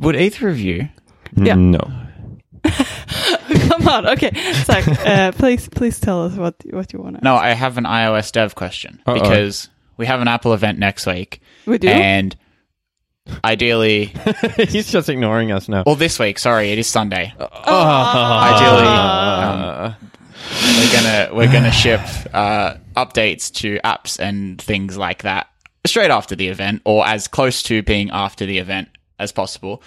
Would either of you? Yeah. No. Come on. Okay. Zach, uh, please, please tell us what what you want to. No, I have an iOS dev question Uh-oh. because we have an Apple event next week, We do. and ideally, He's just ignoring us now. well, this week. Sorry, it is Sunday. Ah. Ideally, um, we're gonna we're gonna ship uh, updates to apps and things like that straight after the event, or as close to being after the event as possible.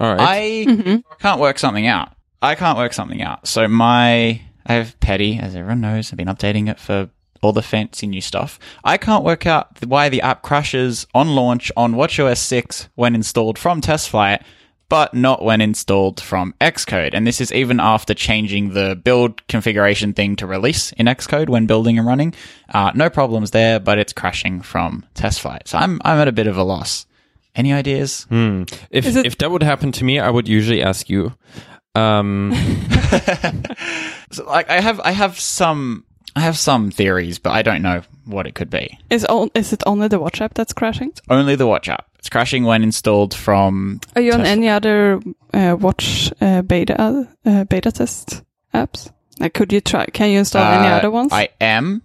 All right. I can't work something out. I can't work something out. So my I have Petty, as everyone knows. I've been updating it for all the fancy new stuff. I can't work out why the app crashes on launch on WatchOS 6 when installed from TestFlight, but not when installed from Xcode. And this is even after changing the build configuration thing to release in Xcode when building and running. Uh, no problems there, but it's crashing from TestFlight. So I'm I'm at a bit of a loss. Any ideas? if it- if that would happen to me, I would usually ask you. Um, So, like I have I have some I have some theories, but I don't know what it could be. is all, is it only the Watch app that's crashing? Only the watch app. It's crashing when installed from Are you on Test- any other uh, Watch uh, beta uh, beta test apps? Like, could you try? Can you install any Uh, other ones? I am,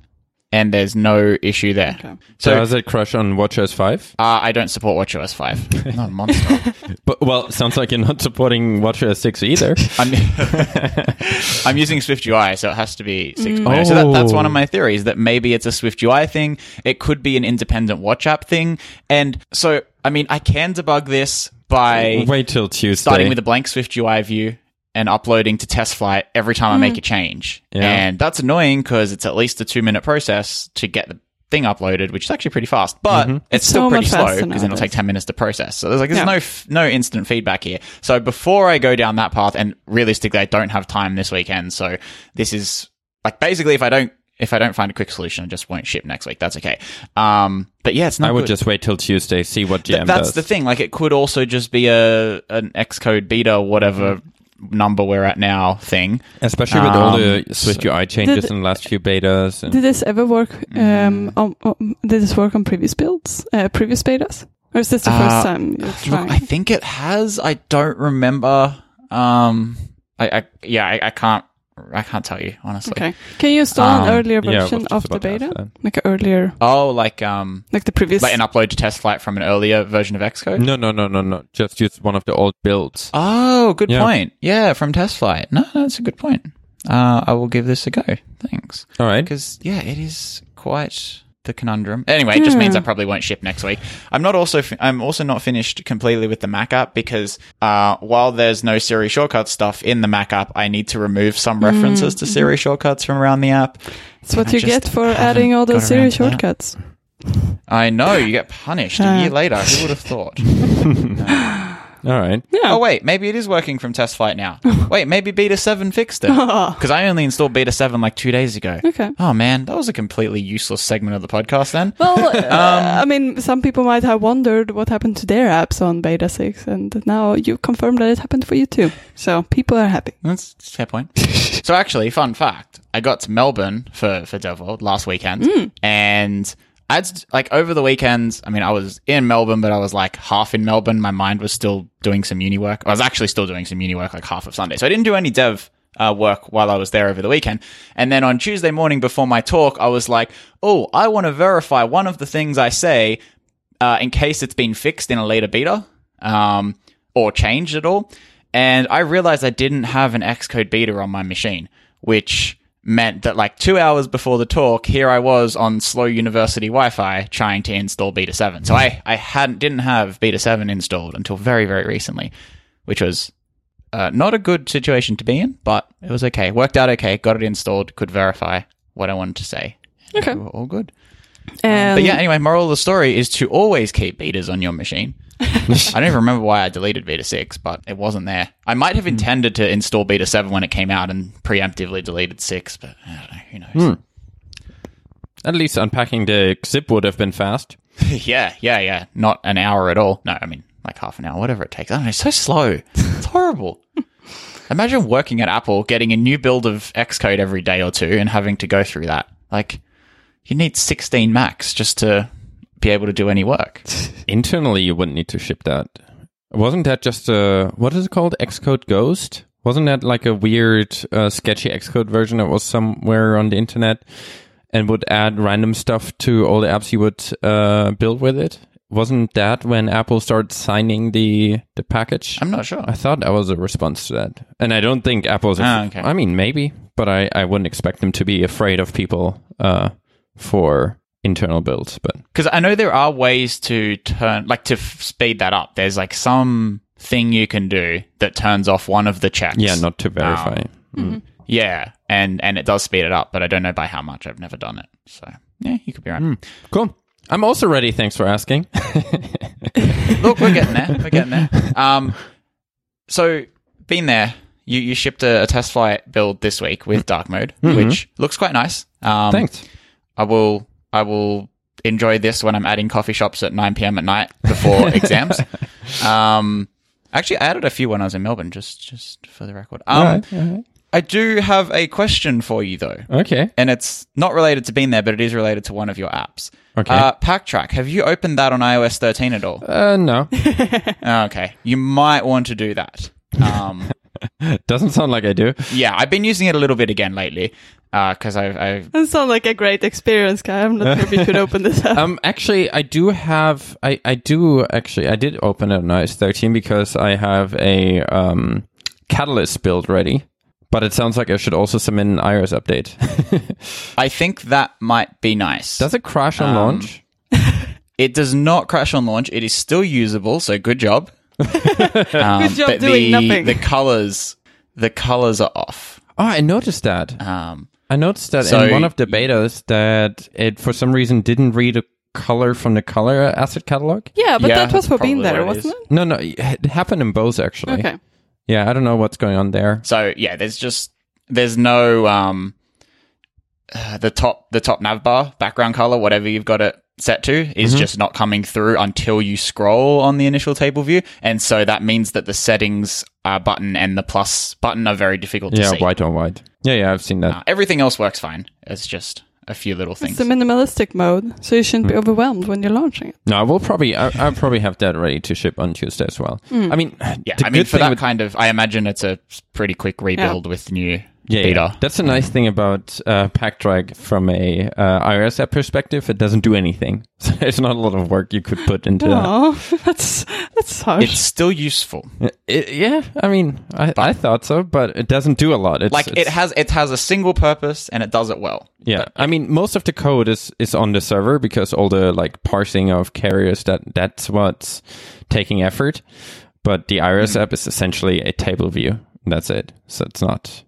and there's no issue there. Okay. so So does it crash on WatchOS five? uh, I don't support WatchOS five. Not a monster. But well, it sounds like you're not supporting WatchOS six either. I'm, I'm using Swift UI, so it has to be 6.0. So that, that's one of Oh. my theories that maybe it's a Swift UI thing. It could be an independent watch app thing. And so, I mean, I can debug this by Wait till Tuesday. starting with a blank Swift UI view and uploading to test flight every time I make a mm. change. Yeah. And that's annoying because it's at least a two minute process to get the thing uploaded, which is actually pretty fast, but mm-hmm. it's, It's still so pretty slow because it'll take 10 minutes to process. So there's like, there's Yeah. no, f- no instant feedback here. So before I go down that path and realistically, I don't have time this weekend. So this is like basically if I don't, if I don't find a quick solution, I just won't ship next week. That's okay. Um, but yeah, it's not I would good. just wait till Tuesday, see what GM Th- that's does. the thing. Like, it could also just be a an Xcode beta, whatever mm-hmm. Number we're at now thing. Especially with all Um, the Swift UI changes Did- in the last few betas. And Did this ever work? Um, Mm. on, on, did this work on previous builds, uh, previous betas, or is this the Uh, first time Look. I think it has. I don't remember. Um, I, I yeah, I, I can't. I can't tell you honestly. okay, can you install Um, an earlier yeah, I was version just of the about to ask beta, that. like an earlier, Oh, like um, like the previous? like an upload to test flight from an earlier version of Xcode. No, no, no, no, no. Just use one of the old builds. Oh, good Yeah. point. Yeah, from test flight. No, no, that's a good point. Uh, I will give this a go. Thanks. All right. because yeah, it is quite the conundrum. Anyway, it just means I probably won't ship next week. I'm not also fi- I'm also not finished completely with the Mac app because uh, while there's no Siri shortcuts stuff in the Mac app, I need to remove some references to Siri shortcuts from around the app. That's what I you just get for haven't adding all got those around Siri to that. shortcuts. I know you get punished a year later. Who would have thought? All right. Yeah. Oh wait, maybe it is working from test flight now. Wait, maybe Beta Seven fixed it because I only installed Beta Seven like two days ago. Okay. Oh man, that was a completely useless segment of the podcast then. Well, Um, uh, I mean, some people might have wondered what happened to their apps on beta six, and now you confirmed that it happened for you too. So people are happy. That's a fair point. so actually, fun fact: I got to Melbourne for for DevWorld last weekend, and I'd like over the weekends. I mean, I was in Melbourne, but I was like half in Melbourne. My mind was still doing some uni work. I was actually still doing some uni work like half of Sunday, so I didn't do any dev. Uh, work while I was there over the weekend. And then on Tuesday morning before my talk, I was like, oh, I want to verify one of the things I say uh, in case it's been fixed in a later beta um, or changed at all. And I realized I didn't have an Xcode beta on my machine, which meant that like two hours before the talk, here I was on slow university Wi-Fi trying to install Beta 7. So I, I hadn't didn't have Beta 7 installed until very very recently, which was uh, not a good situation to be in, but it was okay. Worked out okay. Got it installed. Could verify what I wanted to say. Okay. We all good. Um, But yeah, anyway, moral of the story is to always keep betas on your machine. I don't even remember why I deleted beta 6, but it wasn't there. I might have hmm. intended to install beta 7 when it came out and preemptively deleted 6, but I don't know, who knows. Hmm. At least unpacking the zip would have been fast. yeah, yeah, yeah. Not an hour at all. No, I mean, like half an hour, whatever it takes. I don't know, it's so slow. It's horrible. Imagine working at Apple, getting a new build of Xcode every day or two and having to go through that. Like, you need 16 Macs just to be able to do any work. Internally, you wouldn't need to ship that. Wasn't that just a what is it called? Xcode Ghost? Wasn't that like a weird, uh, sketchy Xcode version that was somewhere on the internet and would add random stuff to all the apps you would uh, build with it? Wasn't that when Apple started signing the the package? I'm not sure. I thought that was a response to that, and I don't think Apple's. Ah, okay. I mean, maybe, but I, I wouldn't expect them to be afraid of people uh, for internal builds. But Because I know there are ways to turn, like to f- speed that up. There's like some thing you can do that turns off one of the checks. yeah, not to verify. Um, Yeah, and and it does speed it up, but I don't know by how much. I've never done it, so yeah, you could be right. Cool. I'm also ready. Thanks for asking. Look, we're getting there. We're getting there. Um, so been there. You you shipped a, a test flight build this week with dark mode, which looks quite nice. Um, Thanks. I will I will enjoy this when I'm adding coffee shops at 9 p.m. at night before exams. Um, actually, I added a few when I was in Melbourne, just just for the record. Um, all right. All right. I do have a question for you though, Okay. and it's not related to being there, but it is related to one of your apps. Okay. Uh, PackTrack. Have you opened that on iOS 13 at all? Uh, no. okay, you might want to do that. Um, Doesn't sound like I do. yeah, I've been using it a little bit again lately because I've, I've That sounds like a great experience, guy. I'm not sure if you could open this up. Um, actually, I do have. I I do actually. I did open it on iOS 13 because I have a um Catalyst build ready. But it sounds like I should also submit an iOS update. I think that might be nice. Does it crash on Um, launch? It does not crash on launch. It is still usable, so good job. Um, Good job but doing the, nothing. The colors, the colors are off. Oh, I noticed that. Um, I noticed that So- in one of the betas that it for some reason didn't read a color from the color asset catalog. yeah, but yeah, that was for being there, it wasn't it? No, no, it happened in both actually. Okay. Yeah, I don't know what's going on there. so yeah, there's just there's no um, uh, the top the top nav bar background color, whatever you've got it set to, is Mm-hmm. just not coming through until you scroll on the initial table view, and so that means that the settings uh, button and the plus button are very difficult to Yeah, see. white on white. Yeah, yeah, I've seen that. Uh, everything else works fine. It's just a few little things. It's things. the minimalistic mode, so you shouldn't Hmm. be overwhelmed when you're launching it. No, we'll probably I, I'll probably have that ready to ship on Tuesday as well. I mean, Yeah, the I mean, good for thing that with- kind of, I imagine it's a pretty quick rebuild with new yeah, beta. yeah. That's a nice thing about uh, PackTrack from a uh, iOS app perspective. It doesn't do anything, so there's not a lot of work you could put into that. Oh, that's that's harsh. It's still useful. It- yeah, I mean, I, I thought so, but it doesn't do a lot. It's, Like it has, it has a single purpose and it does it well. Yeah, I mean, most of the code is is on the server because all the like parsing of carriers that that's what's taking effort. But the iOS app is essentially a table view. That's it. So it's not.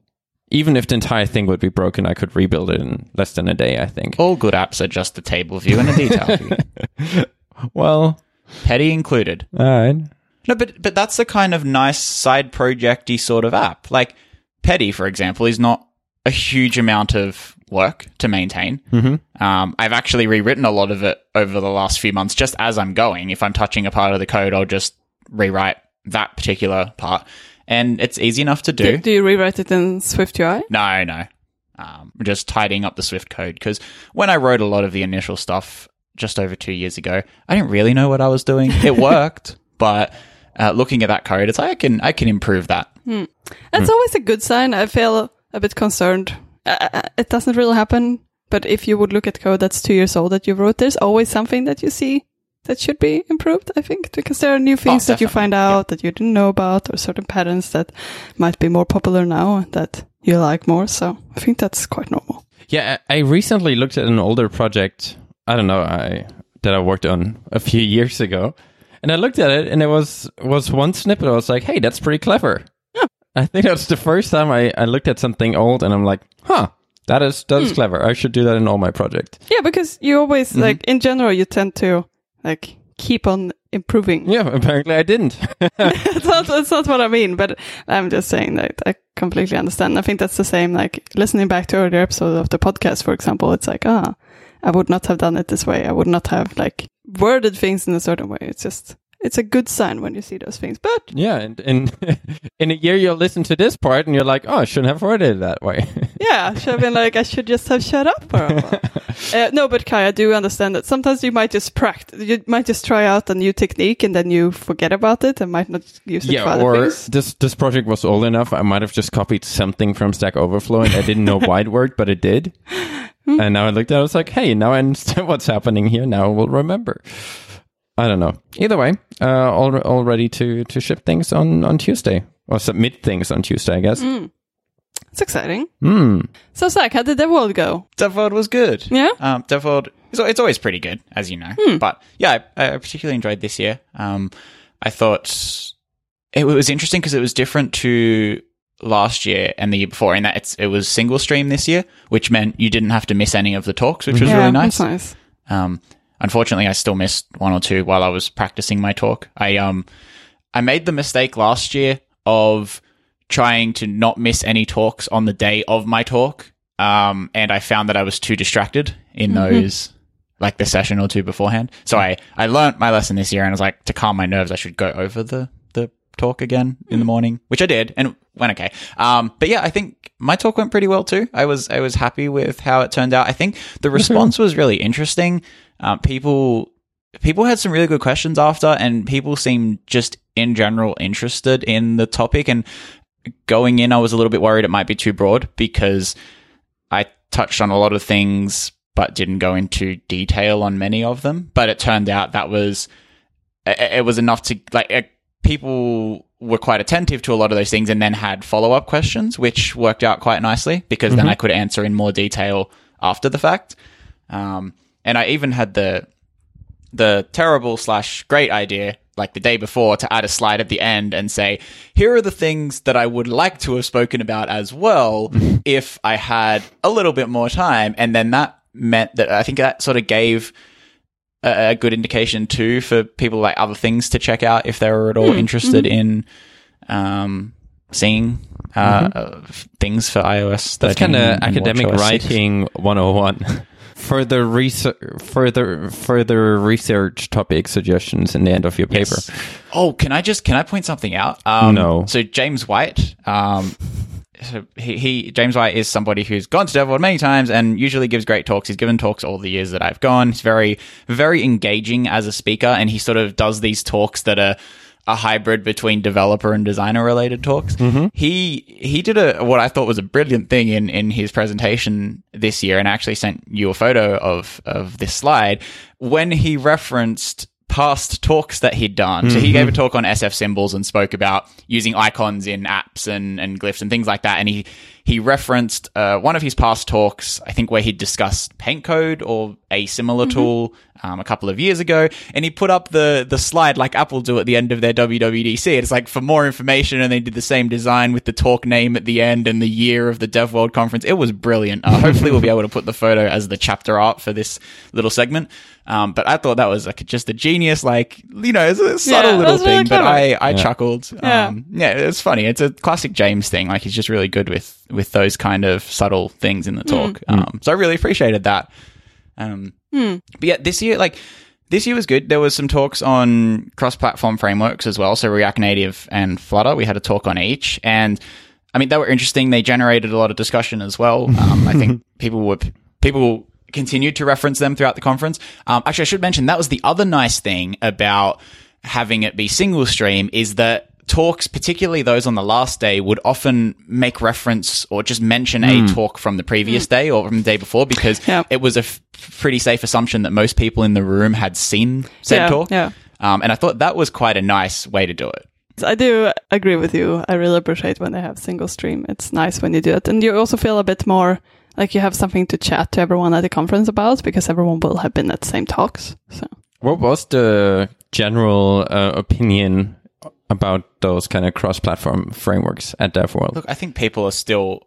Even if the entire thing would be broken, I could rebuild it in less than a day. I think. All good apps are just a table view and a detail view, Well, petty included. all right. No, but but that's the kind of nice side projecty sort of app. Like Petty, for example, is not a huge amount of work to maintain. Mm-hmm. Um, I've actually rewritten a lot of it over the last few months, just as I'm going. If I'm touching a part of the code, I'll just rewrite that particular part, and it's easy enough to do. do, do you rewrite it in Swift UI? No, no. Um, just tidying up the Swift code because when I wrote a lot of the initial stuff just over two years ago, I didn't really know what I was doing. It worked, but uh, looking at that code, it's like I can I can improve that. That's always a good sign. I feel a bit concerned. Uh, uh, it doesn't really happen, but if you would look at code that's two years old that you wrote, there's always something that you see that should be improved, I think, because there are new things that you find out that you didn't know about or certain patterns that might be more popular now that you like more. So I think that's quite normal. Yeah, I recently looked at an older project. I don't know, I that I worked on a few years ago, and I looked at it, and it was was one snippet. I was like, "Hey, that's pretty clever." Yeah. I think that's the first time I, I looked at something old, and I'm like, "Huh, that is that is clever. I should do that in all my projects." Yeah, because you always, Mm-hmm. like, in general, you tend to, like, keep on improving. Yeah, apparently I didn't. that's, not, that's not what I mean, but I'm just saying that I completely understand. I think that's the same, like listening back to earlier episodes of the podcast, for example, it's like, ah, I would not have done it this way. I would not have like worded things in a certain way. It's just, it's a good sign when you see those things. But Yeah, and, and in a year you'll listen to this part and you're like, oh, I shouldn't have worded it that way. yeah, I should have been like, I should just have shut up for a while. uh, no, but Kai, I do understand that sometimes you might just practice, you might just try out a new technique and then you forget about it and might not use it for yeah, other or things. this this project was old enough. I might have just copied something from Stack Overflow and I didn't know why it worked, but it did. Hmm. And now I looked at it, I was like, hey, now I understand what's happening here. Now I will remember. I don't know. Either way, uh, all, all ready to, to ship things on, on Tuesday. Or submit things on Tuesday, I guess. It's exciting. Hmm. So, Zach, how did DevWorld go? DevWorld was good. Yeah? Um, DevWorld, it's, it's always pretty good, as you know. But yeah, I, I particularly enjoyed this year. Um, I thought it was interesting because it was different to last year and the year before in that it's, it was single stream this year, which meant you didn't have to miss any of the talks, which was yeah, really nice. That's nice. Um, unfortunately, I still missed one or two while I was practicing my talk. I um, I made the mistake last year of trying to not miss any talks on the day of my talk. Um, and I found that I was too distracted in those, like the session or two beforehand. So I, I learned my lesson this year and I was like, to calm my nerves, I should go over the, the talk again in the morning, which I did and went okay. Um, but yeah, I think my talk went pretty well too. I was, I was happy with how it turned out. I think the response was really interesting. Um, people, people had some really good questions after and people seemed just in general interested in the topic and going in, I was a little bit worried it might be too broad because I touched on a lot of things, but didn't go into detail on many of them. But it turned out that was, it was enough to, like, people were quite attentive to a lot of those things and then had follow up questions, which worked out quite nicely because then I could answer in more detail after the fact. Um, and I even had the, the terrible slash great idea like the day before to add a slide at the end and say, here are the things that I would like to have spoken about as well if I had a little bit more time. And then that meant that I think that sort of gave a, a good indication too for people like other things to check out if they were at all interested in, um, seeing, uh, uh, things for iOS. That's kind of academic writing 101. further research, further further research topic suggestions in the end of your paper. Yes. Oh, can I just can I point something out? Um, No. So James White, um, so he, he James White is somebody who's gone to DevWorld many times and usually gives great talks. He's given talks all the years that I've gone. He's very very engaging as a speaker, and he sort of does these talks that are a hybrid between developer and designer related talks. Mm-hmm. He he did a what I thought was a brilliant thing in in his presentation this year, and I actually sent you a photo of of this slide when he referenced past talks that he'd done. So he gave a mm-hmm. talk on SF symbols and spoke about using icons in apps and, and glyphs and things like that. And he, he referenced uh, one of his past talks, I think where he discussed paint code or a similar tool um, a couple of years ago. And he put up the, the slide like Apple do at the end of their WWDC. It's like for more information and they did the same design with the talk name at the end and the year of the Dev World conference. It was brilliant. Uh, hopefully we'll be able to put the photo as the chapter art for this little segment. Um, but I thought that was like just a genius, like, you know, it's a subtle Yeah, little that's really thing, but. I, I Yeah. chuckled. Yeah. Um, yeah, it's funny. It's a classic James thing. Like he's just really good with, with those kind of subtle things in the talk. Um, so I really appreciated that. Um, but yeah, this year, like, this year was good. There was some talks on cross-platform frameworks as well. So React Native and Flutter. We had a talk on each, and I mean they were interesting. They generated a lot of discussion as well. Um, I think people were people continued to reference them throughout the conference. Um, actually, I should mention that was the other nice thing about having it be single stream is that talks, particularly those on the last day, would often make reference or just mention a talk from the previous day or from the day before because Yeah. it was a f- pretty safe assumption that most people in the room had seen said Yeah, talk. yeah. Um, and I thought that was quite a nice way to do it. I do agree with you. I really appreciate when they have single stream. It's nice when you do it. And you also feel a bit more like you have something to chat to everyone at the conference about because everyone will have been at the same talks. So What was the general uh, opinion about those kind of cross-platform frameworks at DevWorld? Look, I think people are still.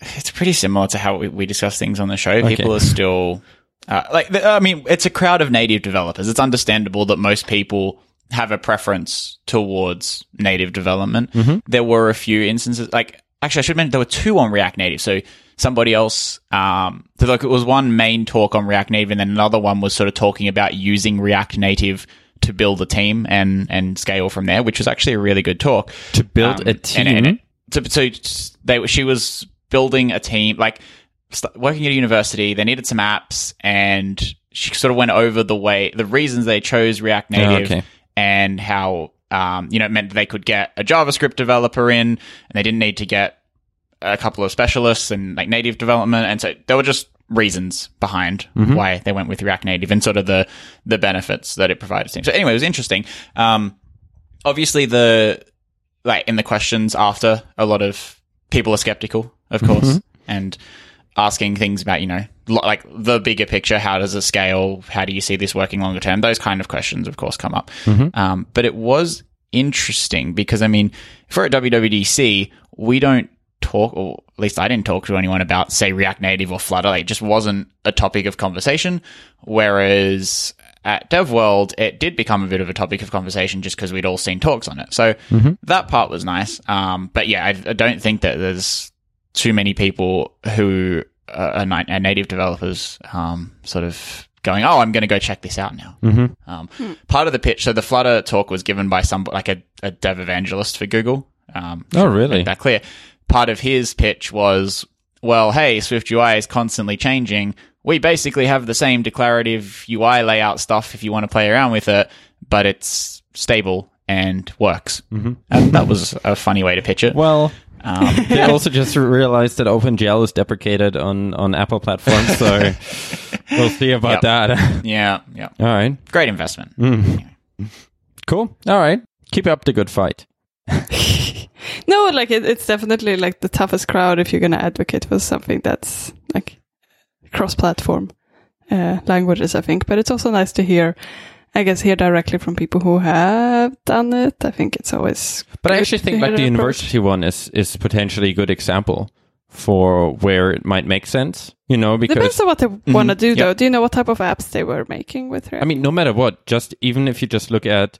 It's pretty similar to how we, we discuss things on the show. People are still uh, like. I mean, it's a crowd of native developers. It's understandable that most people have a preference towards native development. There were a few instances, like actually, I should mention there were two on React Native. So somebody else, um, so like it was one main talk on React Native, and then another one was sort of talking about using React Native to build a team and and scale from there, which was actually a really good talk. To build Um, a and- team. and it- so, so they she was building a team like working at a university. They needed some apps, and she sort of went over the way the reasons they chose React Native okay. and how um, you know it meant they could get a JavaScript developer in, and they didn't need to get a couple of specialists and like native development, and so they were just reasons behind why they went with React Native and sort of the the benefits that it provided. to them. So anyway, it was interesting. Um, obviously, the like in the questions after, a lot of people are skeptical, of course, and asking things about you know like the bigger picture. How does it scale? How do you see this working longer term? Those kind of questions, of course, come up. Um, but it was interesting because I mean, for at WWDC, we don't talk, or least I didn't talk to anyone about, say, React Native or Flutter. Like, it just wasn't a topic of conversation. Whereas at DevWorld, it did become a bit of a topic of conversation just because we'd all seen talks on it. So that part was nice. Um, but yeah, I, I don't think that there's too many people who are, are native developers, um, sort of going, "Oh, I'm going to go check this out now." Um, Part of the pitch, so the Flutter talk was given by some like a, a dev evangelist for Google. Um, Oh, really? that clear. Part of his pitch was, well, hey, Swift UI is constantly changing. We basically have the same declarative UI layout stuff if you want to play around with it, but it's stable and works. Mm-hmm. And that was a funny way to pitch it. Well, Um, they also just realized that OpenGL is deprecated on, on Apple platforms, so we'll see about Yep. that. yeah, yeah. All right. Great investment. Cool. All right. Keep up the good fight. No, like it, it's definitely like the toughest crowd if you're going to advocate for something that's like cross-platform uh, languages. I think, but it's also nice to hear, I guess, hear directly from people who have done it. I think it's always. But I actually think like the their approach. university one is is potentially a good example for where it might make sense. You know, because Depends on what they want to do, though. Do you know what type of apps they were making with React? I mean, no matter what, just even if you just look at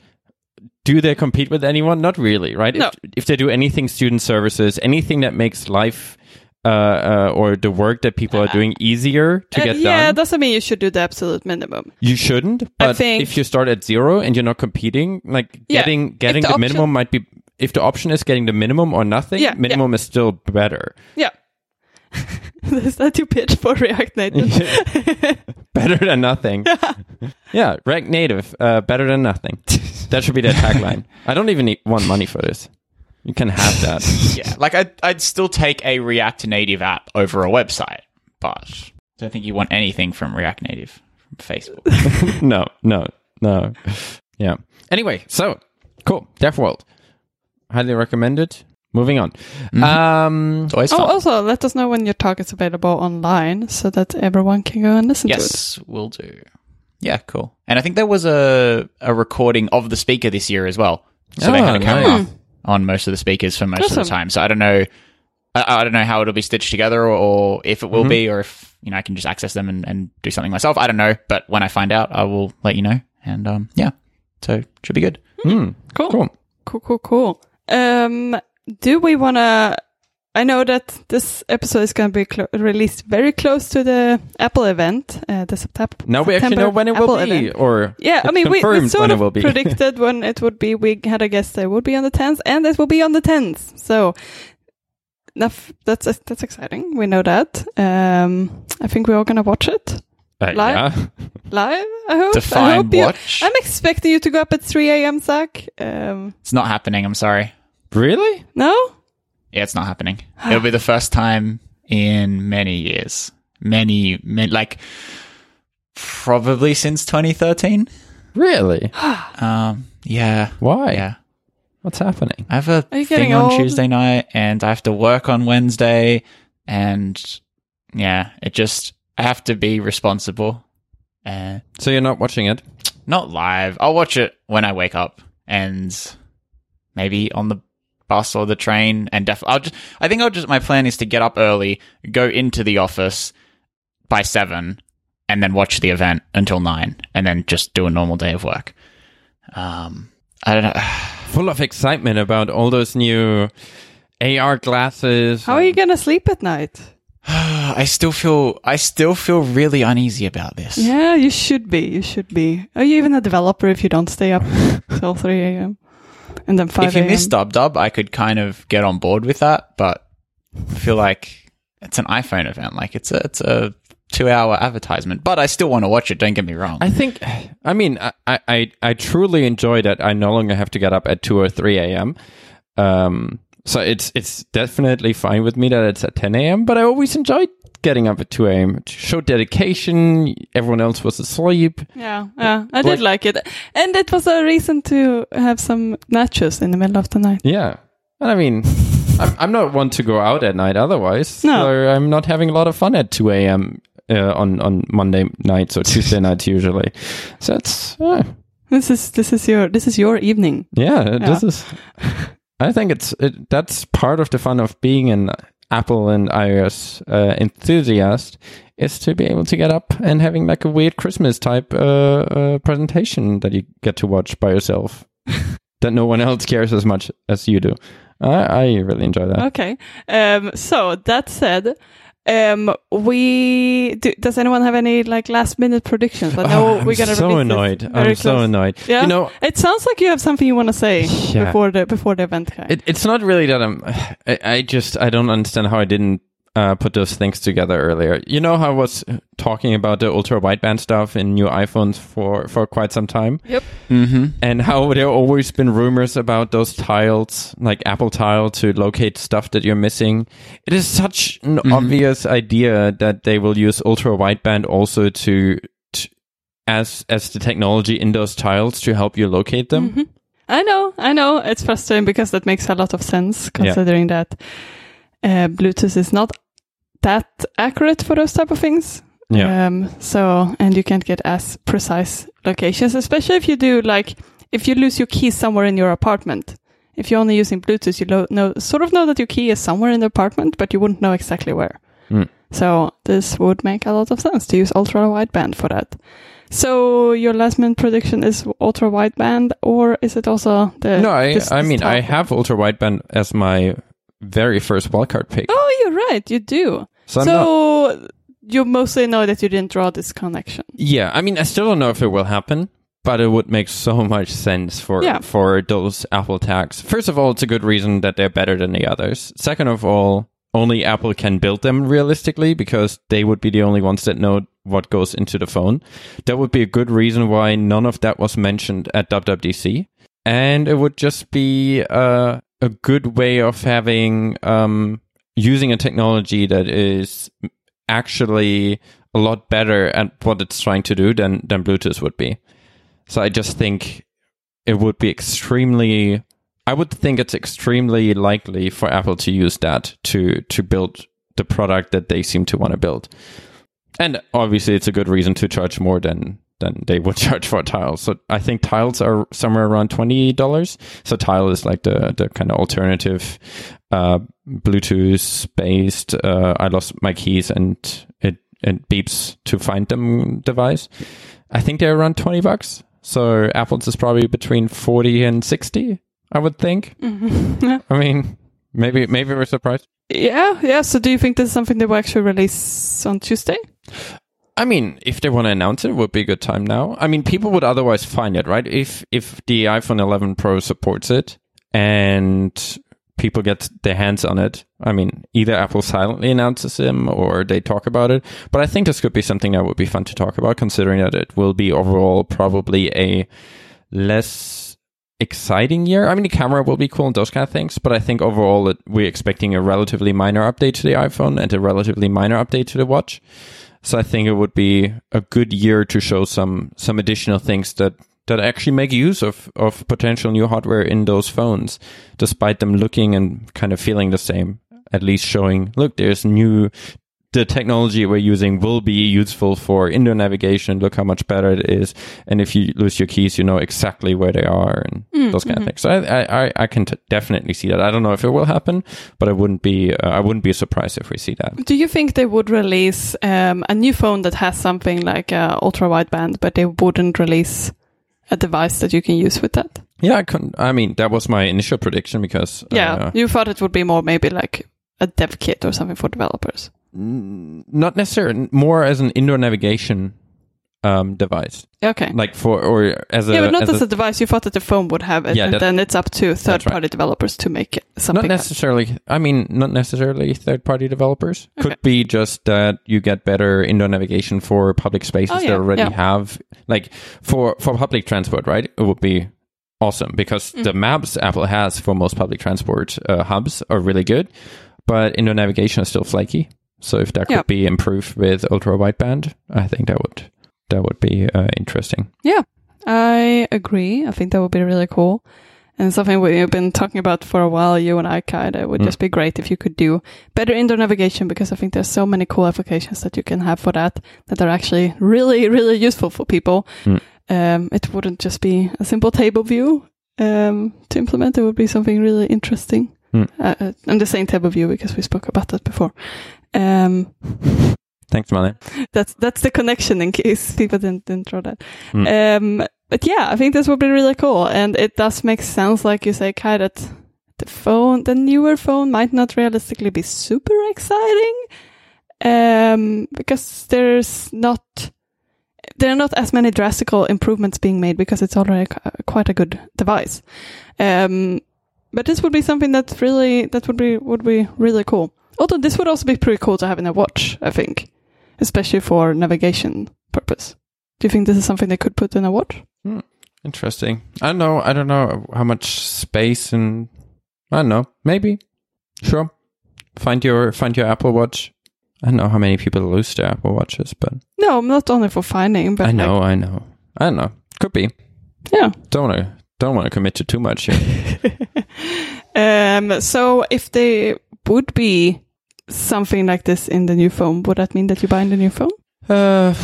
do they compete with anyone? Not really, right? No. If, if they do anything student services, anything that makes life uh, uh, or the work that people are doing easier to Uh, get yeah, done, doesn't mean you should do the absolute minimum. you shouldn't. I But think- if you start at zero and you're not competing, like Yeah, getting getting the the, option- minimum might be. If the option is getting the minimum or nothing, Yeah, minimum is still better. Yeah. Is that your pitch for React Native? better than nothing. yeah, React Native, uh, better than nothing. That should be their tagline. I don't even need, want money for this. You can have that. Yeah, like I'd, I'd still take a React Native app over a website, but I don't think you want anything from React Native from Facebook. no, no, no. Yeah. Anyway, so cool. DevWorld. Highly recommended. Moving on. Um, It's always oh, fun. also, let us know when your talk is available online so that everyone can go and listen to it. Yes, we'll do. Yeah, cool. And I think there was a a recording of the speaker this year as well. So they Oh, had a camera nice. on most of the speakers for most of the time. So I don't know. I, I don't know how it'll be stitched together, or, or if it will be, or if you know I can just access them and, and do something myself. I don't know, but when I find out, I will let you know. And um, yeah, so should be good. hmm, Cool. cool. Cool, cool, cool. Um, do we want to? I know that this episode is going to be clo- released very close to the Apple event, uh, the September. Now we actually know when it will be, event. or Yeah, I it's mean, we, we sort when of it will be. predicted when it would be. We had a guess that it would be on the 10th, and it will be on the 10th. So enough, that's that's exciting. We know that. Um, I think we're all going to watch it Uh, live? yeah. live. I hope. I Define hope you- watch. I'm expecting you to go up at 3 a.m. Zach. Um, It's not happening. I'm sorry. Really? no. Yeah, it's not happening. It'll be the first time in many years. Many, many like probably since 2013. Really? Um, yeah, Why? yeah. What's happening? I have a Are you thing on old? Tuesday night, and I have to work on Wednesday, and yeah, it just I have to be responsible. Uh, So you're not watching it? not live. I'll watch it when I wake up, and maybe on the bus or the train. And def- I'll just. I think I'll just. My plan is to get up early, go into the office by seven, and then watch the event until nine, and then just do a normal day of work. Um, I don't know. Full of excitement about all those new AR glasses. How are you going to sleep at night? I still feel I still feel really uneasy about this. Yeah, you should be. You should be. Are you even a developer if you don't stay up till 3 a.m. and then 5 If you miss Dub Dub, I could kind of get on board with that, but I feel like it's an iPhone event. Like it's a it's a two hour advertisement, but I still want to watch it. Don't get me wrong. I think, I mean, I, I, I truly enjoy that I no longer have to get up at 2 or 3 a.m. Um, so it's, it's definitely fine with me that it's at 10 a.m., but I always enjoyed getting up at 2 a.m. to show dedication. Everyone else was asleep. Yeah, yeah, I did like it, and it was a reason to have some nachos in the middle of the night. Yeah. And I mean, I'm, I'm not one to go out at night otherwise. No. So I'm not having a lot of fun at 2 a.m. Uh, on, on Monday nights or Tuesday nights usually. So it's, uh, This is this is your this is your evening. Yeah, this is. I think it's it, that's part of the fun of being an Apple and iOS uh, enthusiast is to be able to get up and having like a weird Christmas type uh, uh, presentation that you get to watch by yourself that no one else cares as much as you do. I, I really enjoy that. Okay. Um. So that said, um, we do, does anyone have any like last minute predictions? I know Oh, I'm we're gonna so annoyed. I'm so annoyed. Yeah. You know, It sounds like you have something you want to say Yeah. before the before the event. It, it's not really that I'm. I, I just I don't understand how I didn't uh, put those things together earlier. You know how I was talking about the ultra wideband stuff in new iPhones for for quite some time, yep. mm-hmm. and how there always been rumors about those tiles, like Apple Tile, to locate stuff that you're missing. It is such an obvious idea that they will use ultra wideband also to. to as as the technology in those tiles to help you locate them. Mhm. I know, I know. It's frustrating because that makes a lot of sense considering that uh, Bluetooth is not that accurate for those type of things. Yeah. Um, so, and you can't get as precise locations, especially if you do like, if you lose your keys somewhere in your apartment. If you're only using Bluetooth, you lo- know, sort of know that your key is somewhere in the apartment, but you wouldn't know exactly where. Mm. So this would make a lot of sense to use ultra wideband for that. So your last minute prediction is ultra wideband, or is it also the? No, I, I mean, I have ultra wideband as my very first wildcard pick. Oh, you're right. You do. So, I'm not, you mostly know that you didn't draw this connection. yeah, I mean, I still don't know if it will happen, but it would make so much sense for Yeah. for those Apple tags. First of all, it's a good reason that they're better than the others. Second of all, only Apple can build them realistically because they would be the only ones that know what goes into the phone. That would be a good reason why none of that was mentioned at WWDC. And it would just be uh, a good way of having um, using a technology that is actually a lot better at what it's trying to do than than Bluetooth would be. So I just think it would be extremely I would think it's extremely likely for Apple to use that to to build the product that they seem to want to build. And obviously it's a good reason to charge more than than they would charge for tiles. So I think tiles are somewhere around twenty dollars. So tile is like the the kind of alternative uh, Bluetooth based. Uh, I lost my keys and it it beeps to find them device. I think they're around twenty bucks. So Apple's is probably between forty and sixty. I would think. Yeah. I mean, maybe maybe we're surprised. Yeah, yeah. So do you think this is something they will actually release on Tuesday? I mean, if they want to announce it, it would be a good time now. I mean, people would otherwise find it, right? If if the iPhone 11 Pro supports it and people get their hands on it, I mean, either Apple silently announces them or they talk about it. But I think this could be something that would be fun to talk about, considering that it will be overall probably a less exciting year. I mean, the camera will be cool and those kind of things, but I think overall it, we're expecting a relatively minor update to the iPhone and a relatively minor update to the watch. So I think it would be a good year to show some some additional things that that actually make use of of potential new hardware in those phones, despite them looking and kind of feeling the same. At least showing, look, there's new. The technology we're using will be useful for indoor navigation. Look how much better it is. And if you lose your keys, you know exactly where they are and those kind of things. So I, I, I can t- definitely see that. I don't know if it will happen, but I wouldn't be, uh, I wouldn't be surprised if we see that. Do you think they would release um, a new phone that has something like uh, ultra wideband, but they wouldn't release a device that you can use with that? Yeah, I couldn't. I mean, that was my initial prediction because Yeah, uh, you thought it would be more maybe like a dev kit or something for developers. Not necessarily more as an indoor navigation um, device, Okay. like for or as a yeah, but not as as a- a device. You thought that the phone would have it, Yeah, and then it's up to third-party developers to make it something. not necessarily. I mean, not necessarily third-party developers. Okay. Could be just that you get better indoor navigation for public spaces Oh, yeah, that already yeah. have, like for for public transport, right? It would be awesome because Mm. the maps Apple has for most public transport uh, hubs are really good, but indoor navigation is still flaky. So if that could Yeah. be improved with ultra wideband, I think that would that would be uh, interesting. Yeah, I agree. I think that would be really cool. And something we've been talking about for a while, you and I, kind it would Mm. just be great if you could do better indoor navigation because I think there's so many cool applications that you can have for that that are actually really, really useful for people. Mm. Um, it wouldn't just be a simple table view um, to implement. It would be something really interesting. Mm. Uh, uh, and the same table view because we spoke about that before. Um, Thanks, Mane. that's that's the connection in case people didn't, didn't draw that. Mm. Um, but yeah, I think this would be really cool, and it does make sense, like you say, Kai, that the phone, the newer phone, might not realistically be super exciting, um, because there's not there are not as many drastical improvements being made because it's already quite a good device. Um, but this would be something that really that would be would be really cool. Although this would also be pretty cool to have in a watch, I think, especially for navigation purpose. Do you think this is something they could put in a watch? Interesting. I don't know. I don't know how much space and I don't know. Maybe. Sure. Find your find your Apple Watch. I don't know how many people lose their Apple Watches, but No, not only for finding, but I know, I know. I don't know. Could be. yeah. Don't want to don't want to commit to too much here. um, so if they would be something like this in the new phone, would that mean that you buy the new phone? uh,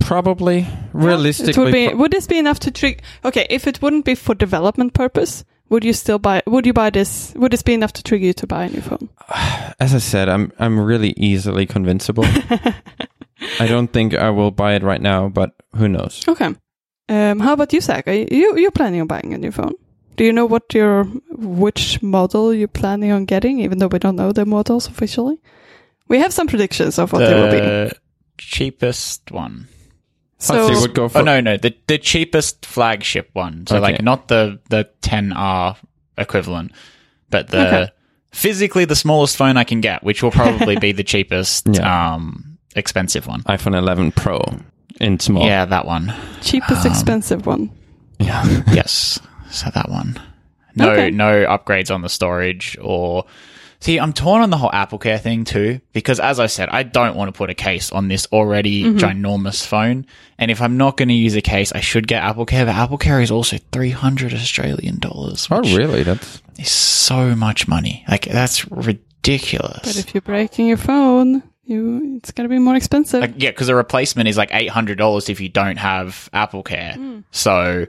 probably. Realistically, would be. would this be enough to trigger? Okay, if it wouldn't be for development purpose, would you still buy? Would you buy this? Would this be enough to trigger you to buy a new phone? as I said, I'm I'm really easily convincible. I don't think I will buy it right now, but who knows? Okay. Um, how about you, Zach? Are you you're planning on buying a new phone? Do you know what your which model you're planning on getting? Even though we don't know the models officially, we have some predictions of what they will be. cheapest one. So so would go for Oh no, no, the the cheapest flagship one. So Okay. like not the the 10R equivalent, but the Okay. physically the smallest phone I can get, which will probably be the cheapest Yeah. um expensive one. iPhone 11 Pro in small. Yeah, that one. cheapest Um, expensive one. Yeah. yes. So that one. No Okay. no upgrades on the storage or See, I'm torn on the whole Apple Care thing too, because as I said, I don't want to put a case on this already Mm-hmm. ginormous phone. And if I'm not going to use a case, I should get Apple Care, but Apple Care is also 300 Australian dollars. Oh, really? That's is so much money. Like, that's ridiculous. But if you're breaking your phone, you it's gonna be more expensive. Like, yeah, because a replacement is like eight hundred dollars if you don't have Apple Care. So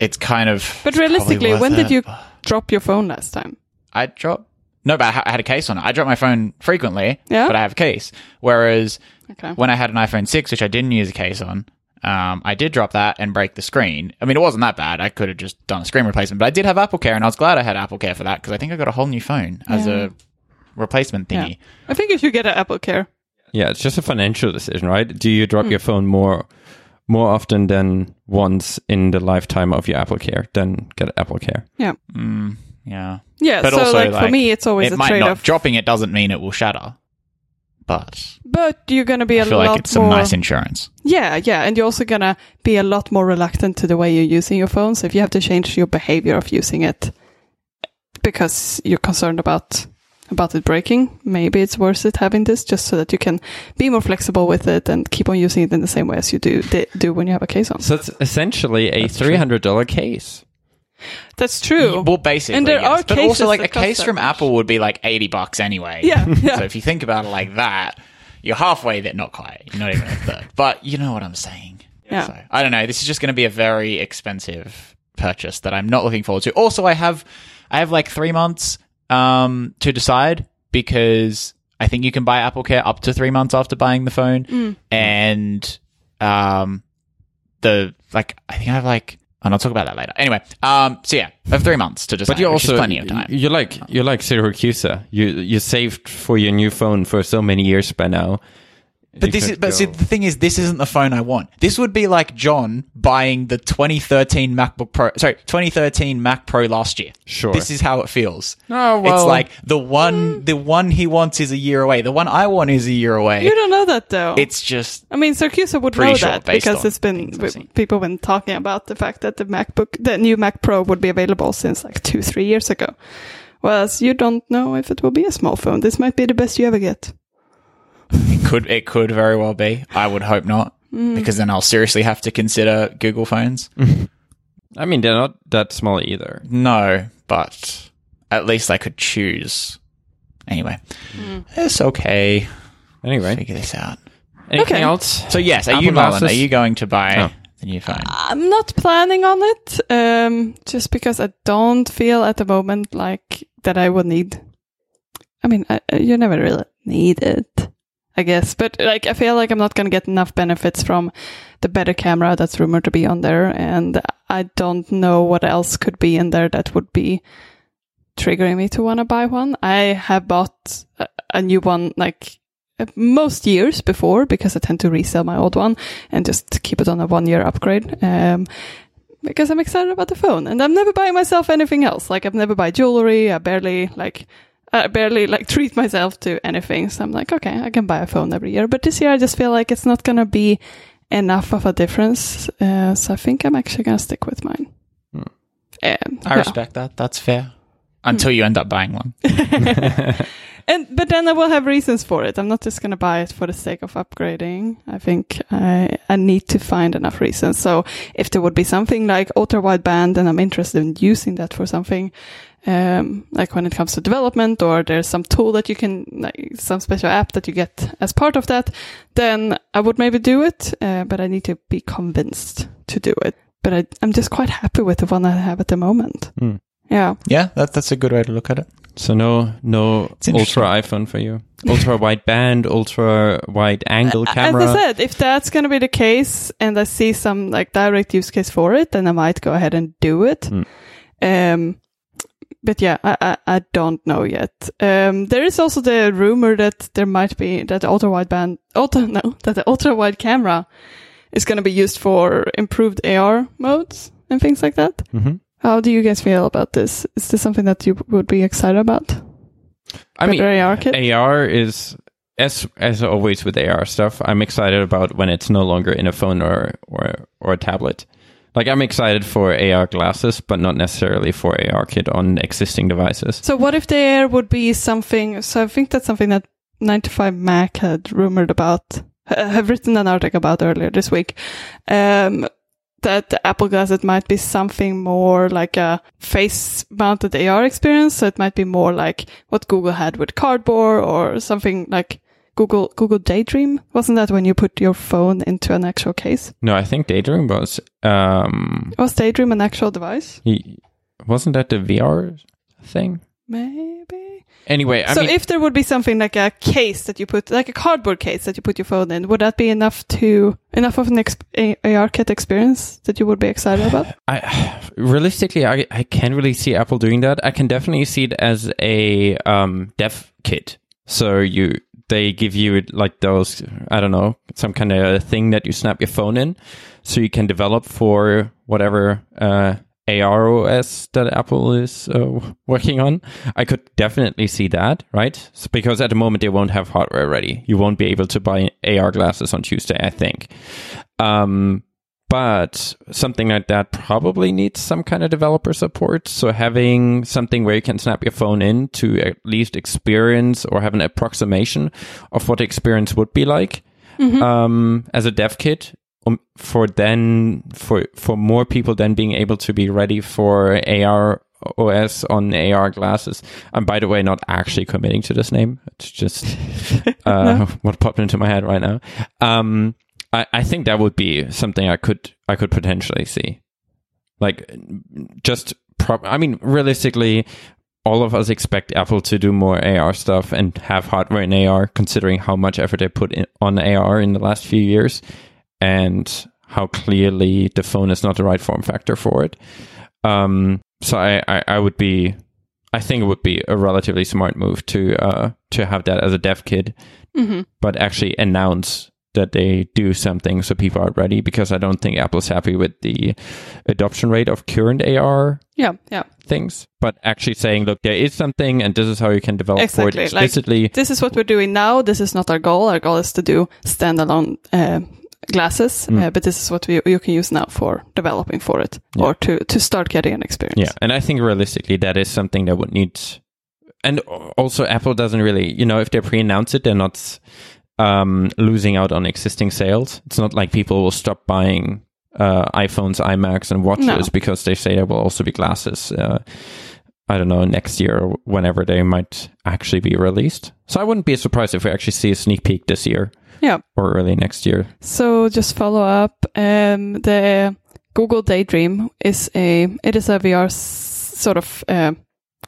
it's kind of. But realistically, worth when did you drop your phone last time? I dropped. No, but I had a case on it. I drop my phone frequently, Yeah? but I have a case. Whereas Okay. when I had an iPhone six, which I didn't use a case on, um, I did drop that and break the screen. I mean, it wasn't that bad. I could have just done a screen replacement, but I did have Apple Care, and I was glad I had Apple Care for that because I think I got a whole new phone as Yeah. a replacement Yeah. thingy. I think if you get an Apple Care. yeah, it's just a financial decision, right? Do you drop Hmm. your phone more more often than once in the lifetime of your Apple Care? Then get Apple Care. Mm, yeah. Yeah, But so also, like, for me, it's always it a might trade not off. dropping it doesn't mean it will shatter, but but you're gonna be a I feel lot like it's more. some nice insurance. yeah, yeah, and you're also gonna be a lot more reluctant to the way you're using your phone. So if you have to change your behavior of using it because you're concerned about about it breaking, maybe it's worth it having this just so that you can be more flexible with it and keep on using it in the same way as you do do when you have a case on. So it's essentially a three hundred dollar case. That's true. Well, basically, And there yes. are but cases also like a case from much. Apple would be like eighty bucks anyway. Yeah, yeah. So if you think about it like that, you're halfway there. Not quite. You're not even a third. But you know what I'm saying. Yeah. So, I don't know. This is just going to be a very expensive purchase that I'm not looking forward to. Also, I have I have like three months um, to decide because I think you can buy Apple Care up to three months after buying the phone, Mm. and um, the like I think I have like And I'll talk about that later. Anyway, um, so yeah, I have three months to decide. But you which is also plenty of time. You're like you're like Siracusa. You you saved for your new phone for so many years by now. But this is, but see, the thing is, this isn't the phone I want. This would be like John buying the 2013 MacBook Pro, sorry, 2013 Mac Pro last year. Sure. This is how it feels. Oh, well. it's like the one, the one he wants is a year away. The one I want is a year away. You don't know that though. It's just, I mean, Siracusa would know sure, that because on it's been I've people been talking about the fact that the MacBook, the new Mac Pro, would be available since like two, three years ago. Whereas you don't know if it will be a small phone. This might be the best you ever get. It could, it could very well be. I would hope not. Mm. Because then I'll seriously have to consider Google phones. I mean, they're not that small either. No, but at least I could choose. Anyway, Mm. it's okay. Anyway, Figure this out. anything Okay. else? So yes, are Apple you Marlon? glasses? Are you going to buy Oh. the new phone? I'm not planning on it, um, just because I don't feel at the moment like that I would need. I mean, I, you never really need it, I guess, but like I feel like I'm not going to get enough benefits from the better camera that's rumored to be on there, and I don't know what else could be in there that would be triggering me to want to buy one. I have bought a, new one like most years before because I tend to resell my old one and just keep it on a one year upgrade. Um, because I'm excited about the phone and I'm never buying myself anything else. Like I've never buy jewelry. I barely like, I barely like treat myself to anything. So I'm like, okay, I can buy a phone every year. But this year I just feel like it's not going to be enough of a difference. Uh, so I think I'm actually going to stick with mine. Um, I yeah. respect that. That's fair. Until you end up buying one. And but then I will have reasons for it. I'm not just going to buy it for the sake of upgrading. I think I I need to find enough reasons. So if there would be something like ultra wideband, and I'm interested in using that for something, um, like when it comes to development, or there's some tool that you can, like some special app that you get as part of that, then I would maybe do it. Uh, but I need to be convinced to do it. But I, I'm just quite happy with the one I have at the moment. Hmm. Yeah. Yeah, that, that's a good way to look at it. So no, no ultra iPhone for you. Ultra wide band, ultra wide angle camera. As I said, if that's going to be the case and I see some like direct use case for it, then I might go ahead and do it. Hmm. Um, but yeah, I, I, I don't know yet. Um, there is also the rumor that there might be that the ultra wideband, ultra, no, that the ultra wide camera is going to be used for improved AR modes and things like that. Mhm. How do you guys feel about this? Is this something that you would be excited about? I mean, ARKit? AR is as as always with AR stuff. I'm excited about when it's no longer in a phone or or or a tablet. Like I'm excited for AR glasses, but not necessarily for ARKit on existing devices. So what if there would be something? So I think that's something that 9to5Mac had rumored about, ha- have written an article about earlier this week. Um, that the Apple Glasses might be something more like a face-mounted AR experience. So it might be more like what Google had with Cardboard or something like Google Google Daydream. Wasn't that when you put your phone into an actual case? No, I think Daydream was um Was Daydream an actual device? he, wasn't that the VR thing? Maybe. Anyway, I so mean if there would be something like a case that you put, like a cardboard case that you put your phone in, would that be enough to enough of an exp- ARKit experience that you would be excited about? I realistically, I, I can't really see Apple doing that. I can definitely see it as a um, dev kit. So you they give you like those I don't know some kind of thing that you snap your phone in, so you can develop for whatever uh, AR OS that Apple is uh, working on. I could definitely see that, right? So because at the moment they won't have hardware ready. You won't be able to buy AR glasses on Tuesday, I think. Um, but something like that probably needs some kind of developer support. So having something where you can snap your phone in to at least experience or have an approximation of what the experience would be like um, as a dev kit um, for then for for more people then being able to be ready for AR OS on AR glasses. And by the way, not actually committing to this name. It's just uh, what popped into my head right now. Um, I, I think that would be something I could I could potentially see. Like just pro- I mean realistically all of us expect Apple to do more AR stuff and have hardware in AR considering how much effort they put in, on AR in the last few years and how clearly the phone is not the right form factor for it. Um, so I, I, I would be, I think it would be a relatively smart move to uh, to have that as a dev kit, hmm but actually announce that they do something so people are ready. Because I don't think Apple's happy with the adoption rate of current AR Yeah, yeah. things, but actually saying, look, there is something, and this is how you can develop for it Exactly, like- This is what we're doing now. This is not our goal. Our goal is to do standalone uh, glasses, Mm. uh, but this is what we, you can use now for developing for it Yeah. or to, to start getting an experience. Yeah, and I think realistically that is something that would need, and also Apple doesn't really, you know, if they pre-announce it, they're not um, losing out on existing sales. It's not like people will stop buying uh, iPhones, iMacs, and watches No. because they say there will also be glasses. Uh, I don't know next year or whenever they might actually be released. So I wouldn't be surprised if we actually see a sneak peek this year Yeah. or early next year. So just follow up. Um, the Google Daydream is a it is a VR s- sort of uh,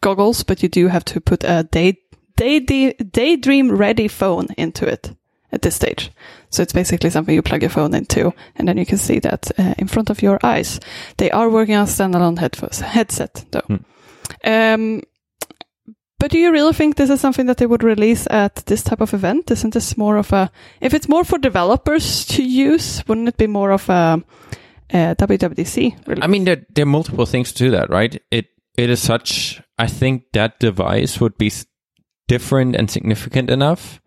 goggles, but you do have to put a day, day Daydream ready phone into it at this stage. So it's basically something you plug your phone into, and then you can see that uh, in front of your eyes. They are working on standalone headphones headset though. Um, but do you really think this is something that they would release at this type of event? Isn't this more of a, if it's more for developers to use, wouldn't it be more of a, a WWDC? release? I mean, there, there are multiple things to do that, right? It it is such. I think that device would be different and significant enough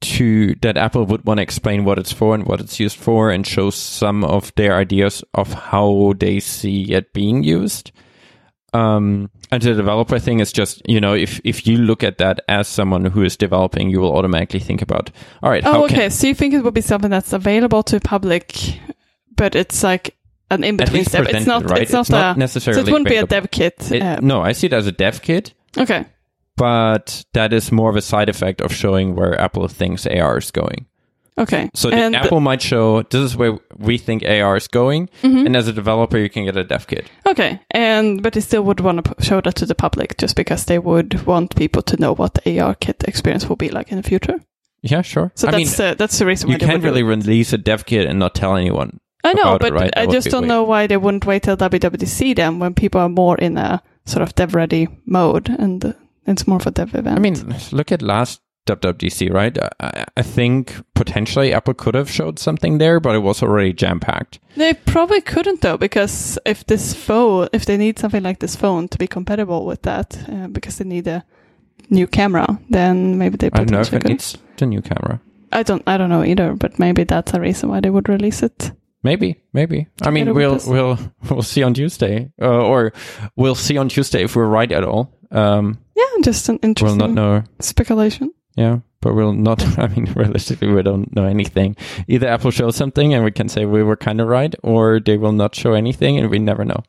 to that Apple would want to explain what it's for and what it's used for, and show some of their ideas of how they see it being used. Um, and the developer thing is just, you know, if if you look at that as someone who is developing, you will automatically think about, all right, how oh, can okay. So you think it would be something that's available to public, but it's like an in between step. It's not. right? It's not, a. necessarily. So it wouldn't be a dev kit. It- um, no, I see it as a dev kit. Okay. But that is more of a side effect of showing where Apple thinks AR is going. Okay. So and Apple might show this is where we think AR is going, Mhm. and as a developer, you can get a dev kit. Okay, and but they still would want to show that to the public just because they would want people to know what the ARKit experience will be like in the future. Yeah, sure. So I mean, that's uh, that's the reason why you can't really release a dev kit and not tell anyone. I know, about it, but right? I just don't weird. know why they wouldn't wait till WWDC then when people are more in a sort of dev ready mode and uh, it's more of a dev event. I mean, look at last WWDC, right? I, I think potentially Apple could have showed something there, but it was already jam packed. they probably couldn't though because if this phone, if they need something like this phone to be compatible with that, uh, because they need a new camera, then maybe they I don't know if it could. needs the new camera. I don't, I don't know either, but maybe that's a reason why they would release it. Maybe, maybe. I mean, we'll we'll we'll see on Tuesday, uh, or we'll see on Tuesday if we're right at all. Um, Yeah, just an we'll interesting not know. speculation. Yeah, but we'll not. I mean, realistically, we don't know anything. Either Apple shows something and we can say we were kind of right, or they will not show anything and we never know.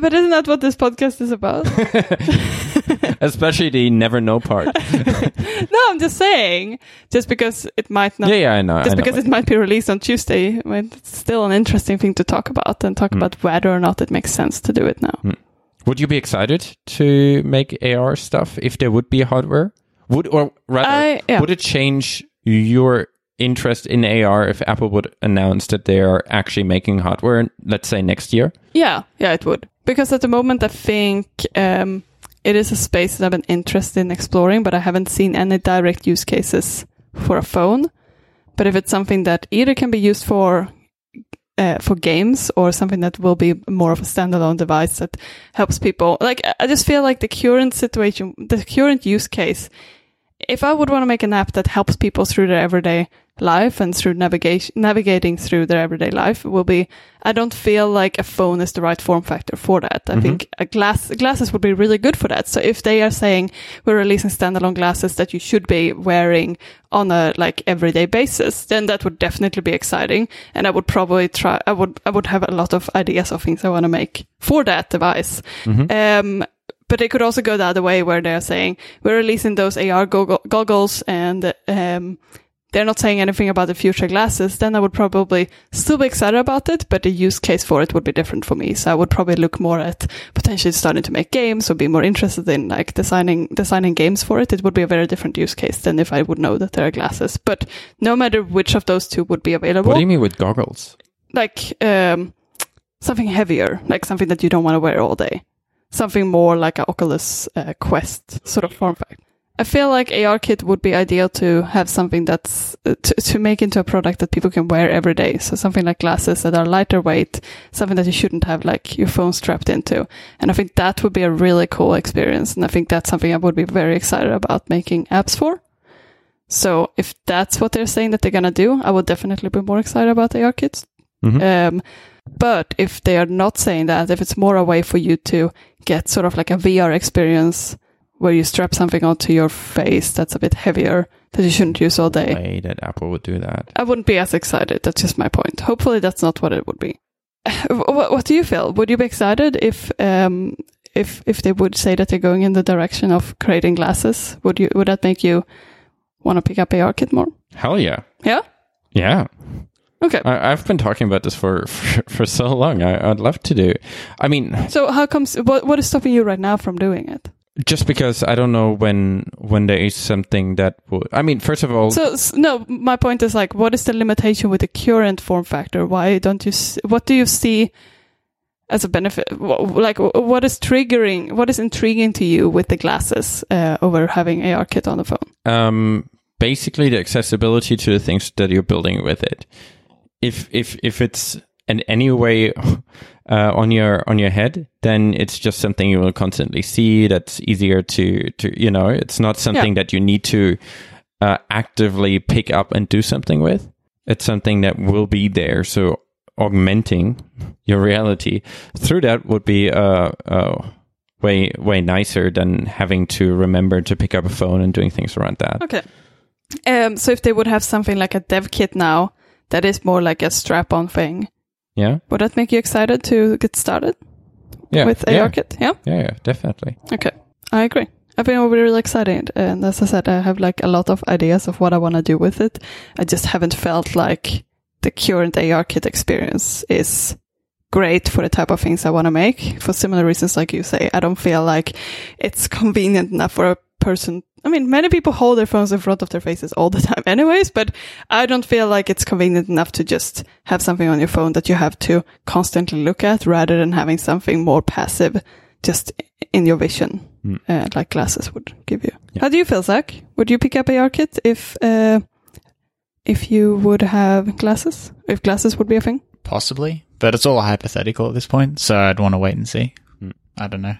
But isn't that what this podcast is about? Especially the never know part. no, I'm just saying. Just because it might not yeah, yeah, I know. just I know. because it might be released on Tuesday, I mean, it's still an interesting thing to talk about and talk Hmm. about whether or not it makes sense to do it now. Would you be excited to make AR stuff if there would be hardware? Would or rather, yeah. would it change your interest in AR if Apple would announce that they are actually making hardware, let's say next year? Yeah, yeah, it would. Because at the moment, I think um, it is a space that I've been interested in exploring, but I haven't seen any direct use cases for a phone. But if it's something that either can be used for uh, for games or something that will be more of a standalone device that helps people, like I- just feel like the current situation, the current use case. If I would want to make an app that helps people through their everyday life and through navigation, navigating through their everyday life, will be I don't feel like a phone is the right form factor for that. I Mhm. think a glass glasses would be really good for that. So if they are saying we're releasing standalone glasses that you should be wearing on a like everyday basis, then that would definitely be exciting. And I would probably try. I would I would have a lot of ideas of things I want to make for that device. Mhm. Um, but it could also go the other way where they're saying we're releasing those AR goggle- goggles and um, they're not saying anything about the future glasses, then I would probably still be excited about it, but the use case for it would be different for me. So I would probably look more at potentially starting to make games or be more interested in like designing designing games for it. It would be a very different use case than if I would know that there are glasses. But no matter which of those two would be available, What do you mean with goggles? like um, something heavier, like something that you don't want to wear all day, something more like a Oculus uh, Quest sort of form factor. I feel like ARKit would be ideal to have something that's uh, to, to make into a product that people can wear every day. So something like glasses that are lighter weight, something that you shouldn't have like your phone strapped into. And I think that would be a really cool experience. And I think that's something I would be very excited about making apps for. So if that's what they're saying that they're gonna do, I would definitely be more excited about ARKits. Mhm. Um, but if they are not saying that, if it's more a way for you to get sort of like a VR experience where you strap something onto your face that's a bit heavier that you shouldn't use all day, way that Apple would do that. I wouldn't be as excited. That's just my point. Hopefully, that's not what it would be. What, what do you feel? Would you be excited if um, if if they would say that they're going in the direction of creating glasses? Would you would that make you want to pick up ARKit more? Hell yeah. Yeah. Yeah. Okay. I, I've been talking about this for, for, for so long. I, I'd love to do. I mean, So how comes what what is stopping you right now from doing it? Just because I don't know when when there is something that would. I mean, first of all, So s- no, my point is like, what is the limitation with the current form factor? Why don't you? what do you see as a benefit? Like, what is triggering? What is intriguing to you with the glasses uh, over having ARKit on the phone? um, basically the accessibility to the things that you're building with it. If if if it's in any way uh, on your on your head, then it's just something you will constantly see. That's easier to to you know. It's not something that you need to uh, actively pick up and do something with. It's something that will be there. So augmenting your reality through that would be uh, uh, way way nicer than having to remember to pick up a phone and doing things around that. Okay. Um, so if they would have something like a dev kit now that is more like a strap-on thing, Yeah, would that make you excited to get started yeah, with yeah, ARKit? Yeah. yeah, yeah, definitely. Okay, I agree. I've been really, really excited, and as I said, I have like a lot of ideas of what I want to do with it. I just haven't felt like the current ARKit experience is great for the type of things I want to make. For similar reasons, like you say, I don't feel like it's convenient enough for a person. I mean, many people hold their phones in front of their faces all the time, anyways. But I don't feel like it's convenient enough to just have something on your phone that you have to constantly look at, rather than having something more passive, just in your vision Mm. uh, like glasses would give you. Yeah. How do you feel, Zach? Would you pick up a ARKit if uh, if you would have glasses? If glasses would be a thing? Possibly, but it's all hypothetical at this point, so I'd want to wait and see. Hmm. I don't know.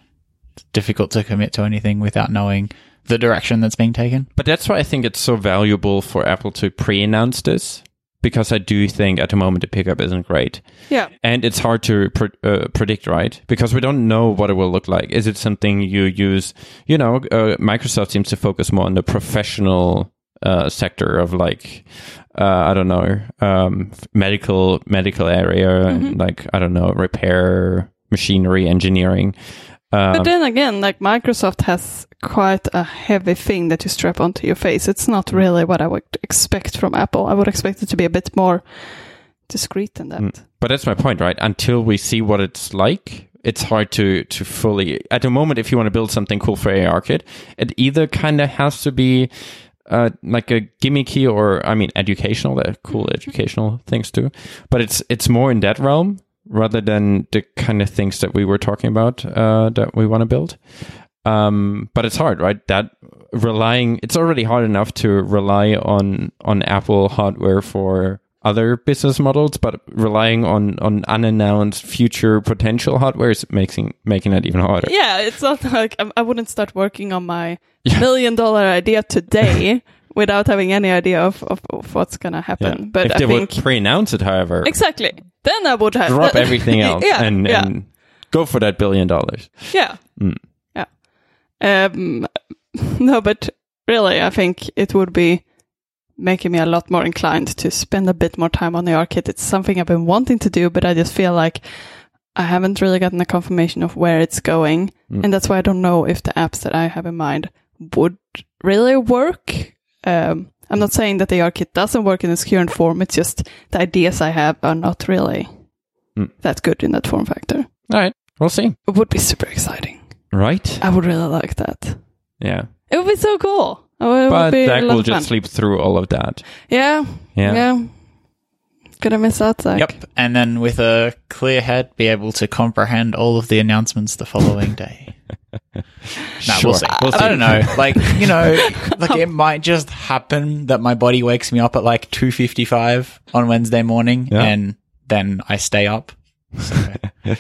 It's difficult to commit to anything without knowing the direction that's being taken. But that's why I think it's so valuable for Apple to pre-announce this because I do think at the moment the pickup isn't great. Yeah. And it's hard to pre- uh, predict, right? Because we don't know what it will look like. Is it something you use? You know, uh, Microsoft seems to focus more on the professional uh, sector of like, uh, I don't know, um, medical medical area, and like I don't know, repair, machinery, engineering. Um, But then again, like Microsoft has quite a heavy thing that you strap onto your face. It's not really what I would expect from Apple. I would expect it to be a bit more discreet than that. Mm. But that's my point, right? Until we see what it's like, it's hard to to fully. At the moment, if you want to build something cool for ARKit, it either kind of has to be uh, like a gimmicky or I mean educational. They're cool educational things too, but it's it's more in that realm rather than the kind of things that we were talking about uh, that we want to build. Um, but it's hard, right? That relying it's already hard enough to rely on on Apple hardware for other business models, but relying on on unannounced future potential hardware is making making it even harder. Yeah, it's not like I wouldn't start working on my Yeah. million dollar idea today without having any idea of, of, of what's gonna happen. But if I they think would pre-announce it, however, exactly then I would have drop everything else yeah, and, yeah, and go for that billion dollars. yeah, Mm. yeah. Um, no, but really, I think it would be making me a lot more inclined to spend a bit more time on the ARKit. It's something I've been wanting to do, but I just feel like I haven't really gotten a confirmation of where it's going. Mm. And that's why I don't know if the apps that I have in mind would really work. Um, I'm not saying that the ARKit doesn't work in its current form. It's just the ideas I have are not really Mm. that good in that form factor. All right, we'll see. It would be super exciting. Right? I would really like that. Yeah, It would be so cool. Would but be a Zach lot will just sleep through all of that. Yeah, Yeah. yeah. Gonna miss out, Zach. Yep. And then with a clear head, be able to comprehend all of the announcements the following day. no, Sure. we'll see. We'll I see. don't know. Like, you know, like it might just happen that my body wakes me up at like 2.55 on Wednesday morning Yeah. and then I stay up. So,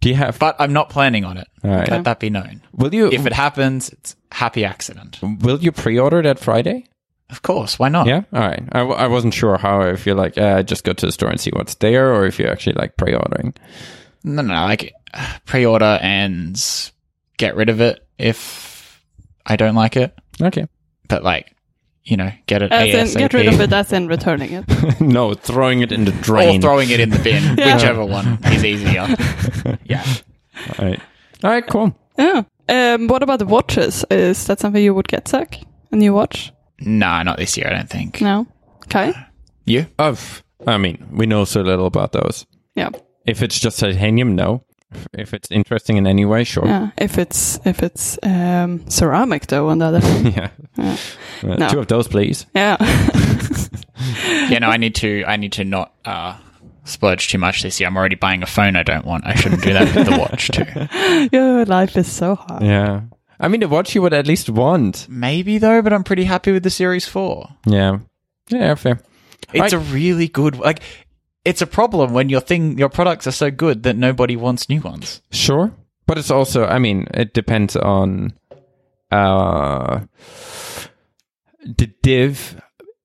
Do you have? but I'm not planning on it. All right. Let that be known. Will you? If it happens, it's happy accident. will you pre-order that Friday? Of course. Why not? Yeah. All right. I, w- I wasn't sure how if you're like uh, just go to the store and see what's there, or if you're actually like pre-ordering. No, no, no, like pre-order and get rid of it if I don't like it. Okay. But like, you know, get it As in, get rid of it as in returning it. no, throwing it in the drain. Or throwing it in the bin, Yeah. whichever one is easier. yeah. All right. All right. Cool. Yeah. Um, what about the watches? Is that something you would get, Zach? A new watch? Nah, not this year, I don't think. No. Okay. You? Of. I mean, we know so little about those. Yeah. If it's just titanium, no. If it's interesting in any way, sure. Yeah. If it's if it's um, ceramic though, on the other. Yeah. Yeah. Uh, No. Two of those, please. Yeah. Yeah, no, I need to I need to not uh splurge too much this year. I'm already buying a phone I don't want. I shouldn't do that with the watch too. Your life is so hard. Yeah. I mean, to watch you would at least want. Maybe though, but I'm pretty happy with the Series 4. Yeah. Yeah, fair. It's a really good like it's a problem when your thing your products are so good that nobody wants new ones. Sure. But it's also, I mean, it depends on uh, the div,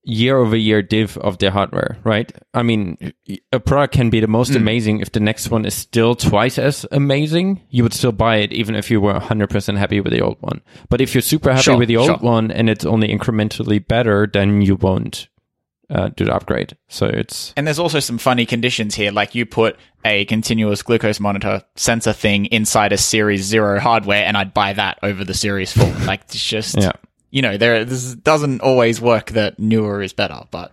year over year div of the hardware, right? I mean, a product can be the most Hmm. amazing if the next one is still twice as amazing. You would still buy it even if you were 100% happy with the old one. But if you're super happy Sure, with the old sure. one and it's only incrementally better, then you won't uh, do the upgrade. So it's, And there's also some funny conditions here, like you put a continuous glucose monitor sensor thing inside a Series Zero hardware, and I'd buy that over the Series Four. like it's just, yeah. You know, there this doesn't always work that newer is better, but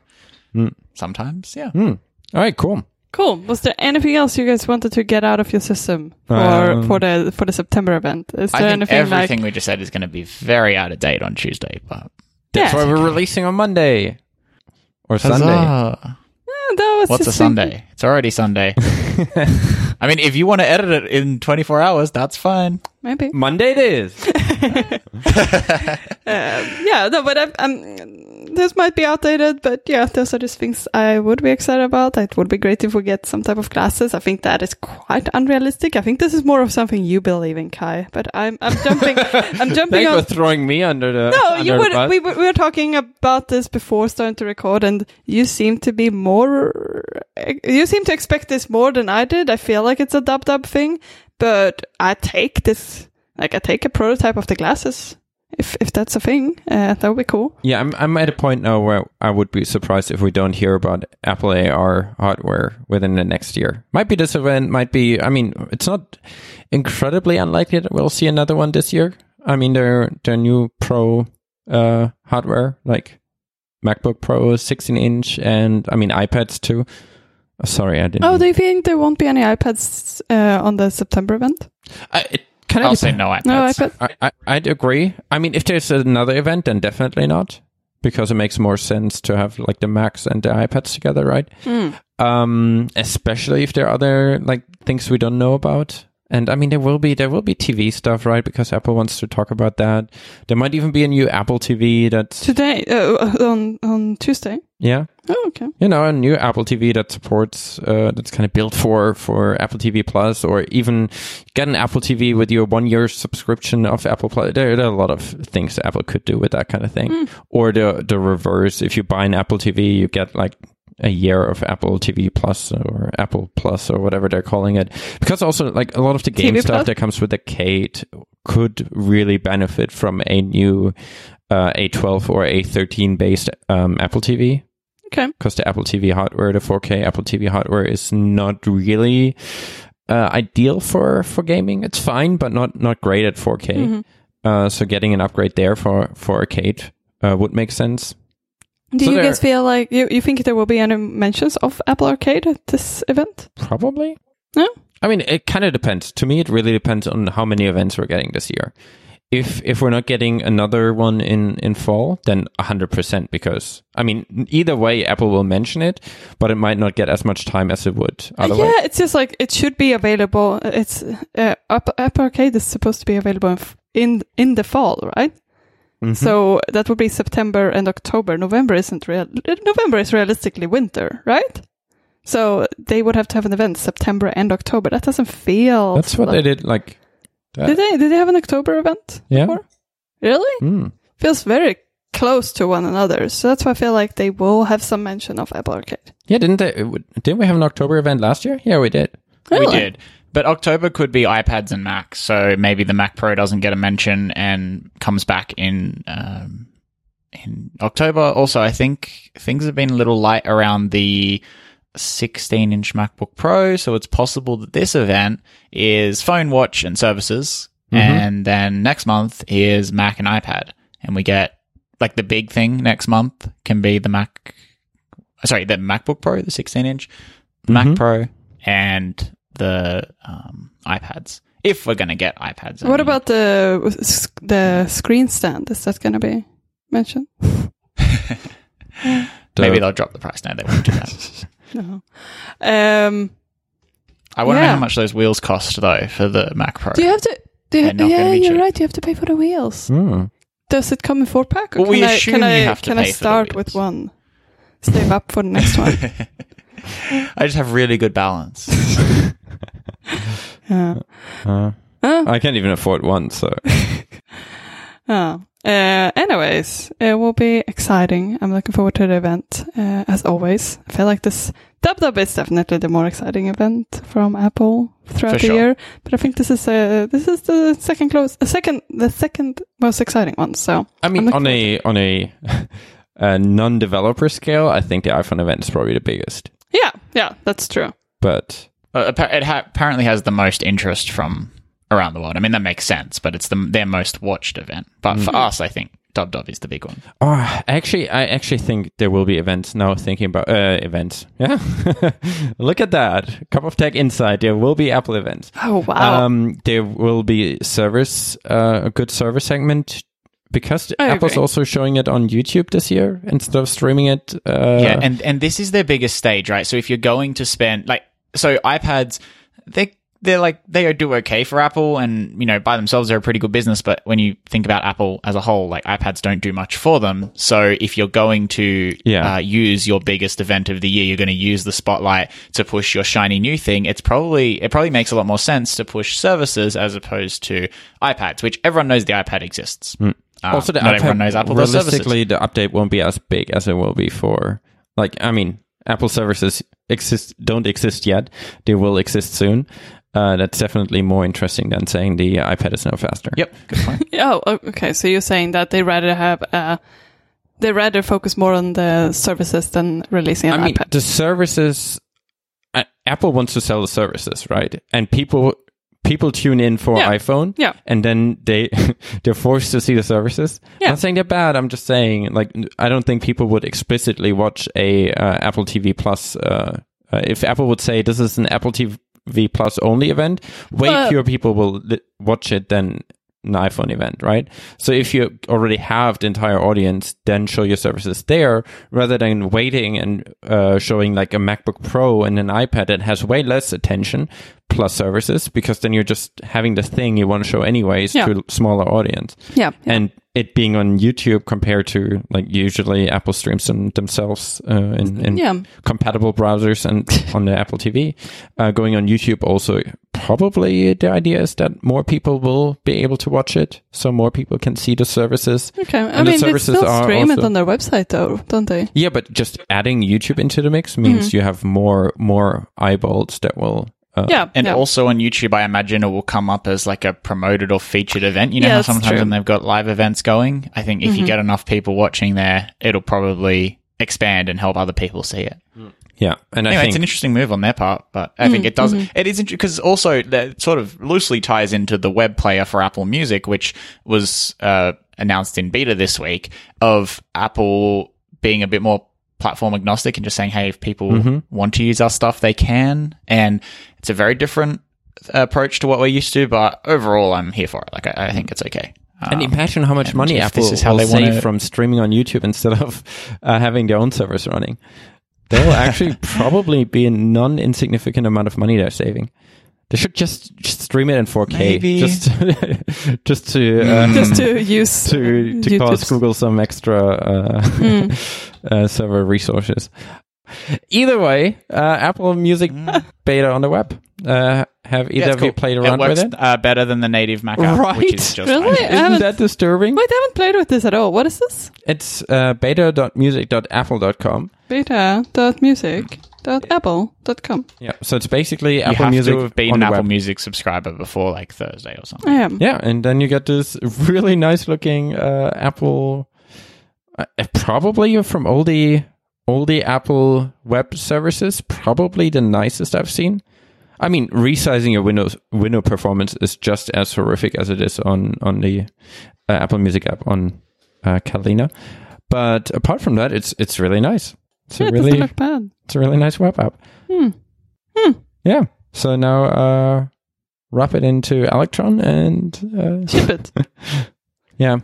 Hmm. sometimes, yeah. All right, cool. Cool. Was there anything else you guys wanted to get out of your system for Um, for the for the September event? Is I there think anything everything like we just said is going to be very out of date on Tuesday, but That's Yeah. why we're releasing on Monday or Sunday. Huzzah. Eh, that was What's a just Sunday? It's already Sunday. I mean, if you want to edit it in 24 hours, that's fine. Maybe. Monday it is. Um, yeah, no, but I'm, I'm, this might be outdated, but yeah, those are just things I would be excited about. It would be great if we get some type of glasses. I think that is quite unrealistic. I think this is more of something you believe in, Kai. But I'm, I'm jumping, I'm jumping Thanks on. for throwing me under the. No, under you would. We, were- we were talking about this before starting to record, and you seem to be more. You seem to expect this more than I did. I feel like it's a dub dub thing, but I take this. Like I take a prototype of the glasses. If if that's a thing, uh, that would be cool. Yeah, I'm I'm at a point now where I would be surprised if we don't hear about Apple AR hardware within the next year. Might be this event, might be. I mean, it's not incredibly unlikely that we'll see another one this year. I mean, their their new Pro uh, hardware, like MacBook Pro 16 inch, and I mean iPads too. Oh, sorry, I didn't. Oh, do you think there won't be any iPads uh, on the September event? I, it kind of I'll say no iPads. No iPad. I, I, I'd agree. I mean, if there's another event, then definitely not, because it makes more sense to have like the Macs and the iPads together, right? Hmm. Um, especially if there are other like things we don't know about. And I mean, there will be there will be TV stuff, right? Because Apple wants to talk about that. There might even be a new Apple TV that's Today uh, on on Tuesday. yeah, Oh, okay. you know, a new Apple TV that supports uh, that's kind of built for for Apple TV Plus, or even get an Apple TV with your one year subscription of Apple Plus. There, there are a lot of things that Apple could do with that kind of thing, or the the reverse. If you buy an Apple TV, you get like a year of Apple TV Plus or Apple Plus or whatever they're calling it. Because also like a lot of the game TV stuff Plus? that comes with the Kate could really benefit from a new uh, A12 or A13 based um, Apple TV Okay. because the Apple TV hardware, the 4K Apple TV hardware, is not really uh, ideal for for gaming. It's fine, but not not great at 4K. Mhm. Uh, so getting an upgrade there for for arcade uh, would make sense. Do So you guys feel like you, you think there will be any mentions of Apple Arcade at this event? Probably. No? I mean, it kind of depends. To me, it really depends on how many events we're getting this year. if if we're not getting another one in in fall, then hundred percent. Because I mean, either way, Apple will mention it, but it might not get as much time as it would otherwise. Yeah, it's just like it should be available. It's uh, Apple, Apple Arcade is supposed to be available in in, in the fall, right? Mhm. So that would be September and October. November isn't real. November is realistically winter, right? So they would have to have an event September and October. That doesn't feel. that's what like- they did. Like, that. Did they? Did they have an October event? Yeah. Before? Really? Mm. Feels very close to one another. So that's why I feel like they will have some mention of Apple Arcade. Yeah, didn't they? Didn't we have an October event last year? Yeah, we did. We did. But October could be iPads and Macs, so maybe the Mac Pro doesn't get a mention and comes back in um, in October. Also, I think things have been a little light around the 16 inch MacBook Pro, so it's possible that this event is phone, watch, and services, and then next month is Mac and iPad, and we get like the big thing next month can be the Mac. Sorry, the MacBook Pro, the 16 inch, the Mac. Pro, and the um, iPads. If we're going to get iPads, I What mean. about the the screen stand? Is that going to be mentioned? Maybe they'll drop the price? No, they won't do that. No. Um, I want to know Yeah. how much those wheels cost though for the Mac Pro. do you have to? Do you, not yeah, you're cheap. right. You have to pay for the wheels. Hmm. Does it come in four pack? Or Well, we can I, assume can I, you have to can pay I for the start with one? Save up for the next one. I just have really good balance. Yeah. Uh, Uh, I can't even afford one, so oh. Uh, anyways, it will be exciting. I'm looking forward to the event, uh, as always. I feel like this Dub Dub is definitely the more exciting event from Apple throughout the year. But I think this is uh, this is the second close, the second, the second most exciting one. So I mean, on a on a, a non-developer scale, I think the iPhone event is probably the biggest. yeah, yeah, that's true. Uh, But appa- it ha- apparently has the most interest from around the world. I mean, that makes sense, but it's the their most watched event. But for us, I think Dub Dub is the big one. oh, actually, I actually think there will be events now. Thinking about uh, events, yeah. Look at that, cup of tech inside. There will be Apple events. Oh wow! Um, there will be service, uh, a good service segment because I Apple's agree. also showing it on YouTube this year instead of streaming it. Uh, yeah, and and this is their biggest stage, right? So if you're going to spend like so iPads, they they're like they do okay for Apple, and you know by themselves they're a pretty good business. But when you think about Apple as a whole, like iPads don't do much for them. So if you're going to Yeah. uh, use your biggest event of the year, you're going to use the spotlight to push your shiny new thing. It's probably it probably makes a lot more sense to push services as opposed to iPads, which everyone knows the iPad exists. Uh, also, the not iPad, everyone knows Apple realistically, the update won't be as big as it will be for, like, I mean, Apple services exist don't exist yet. They will exist soon. Uh, that's definitely more interesting than saying the iPad is now faster. Yep, good point. oh, okay. So you're saying that they rather have uh, they rather focus more on the services than releasing an I mean, iPad. the services. Uh, Apple wants to sell the services, right? And people people tune in for Yeah. iPhone, Yeah. and then they they're forced to see the services. Yeah. I'm not saying they're bad. I'm just saying, like, I don't think people would explicitly watch a uh, Apple TV Plus. Uh, uh, if Apple would say this is an Apple TV Plus only event, way fewer people will li- watch it than an iPhone event, right? So if you already have the entire audience, then show your services there rather than waiting and uh, showing like a MacBook Pro and an iPad that has way less attention plus services because then you're just having the thing you want to show anyways Yeah. to a smaller audience. yeah, yeah. And it being on YouTube compared to like usually Apple streams them themselves uh, in, in Yeah. compatible browsers and on the Apple TV. Uh, going on YouTube also probably the idea is that more people will be able to watch it, so more people can see the services. Okay. I And the mean, they still stream it on their website, though, don't they? Yeah, but just adding YouTube into the mix means Mm-hmm. you have more more eyeballs that will. Uh, Yeah. And yeah. also on YouTube, I imagine it will come up as like a promoted or featured event. You know Yeah, how sometimes true. when they've got live events going, I think if Mm-hmm. you get enough people watching there, it'll probably expand and help other people see it. yeah, and Anyway, I it's an interesting move on their part, but I think it does. It is because also that sort of loosely ties into the web player for Apple Music, which was uh, announced in beta this week of Apple being a bit more platform agnostic and just saying, hey, if people want to use our stuff, they can. And it's a very different approach to what we're used to, but overall, I'm here for it. Like, I, I think it's okay. And imagine how much money Apple this is how will they save wanna- from streaming on YouTube instead of uh, having their own servers running. There will actually probably be a non-insignificant amount of money they're saving. They should just, just stream it in 4K, Maybe. just just to uh, Just to use to to cost Google some extra uh, Hmm. uh, server resources. Either way, uh, Apple Music beta on the web. Uh, have either Mm. Yeah, of you played around it works with it? uh, better than the native Mac app, Right. which is just Really? Isn't that disturbing? Wait, I haven't played with this at all. What is this? It's uh, beta.music.apple.com. Beta.music.apple.com. Yeah, so it's basically You Apple have Music to have been on an the Apple web. Music subscriber before like Thursday or something. I am. Yeah, and then you get this really nice looking uh, Apple. Uh, probably from all the all the Apple web services, probably the nicest I've seen. I mean, resizing your Windows window performance is just as horrific as it is on on the uh, Apple Music app on uh, Catalina. But apart from that, it's it's really nice. It's a it really look bad. it's a really nice web app. Hmm. Hmm. Yeah. So now uh, wrap it into Electron and uh, Ship it. yeah.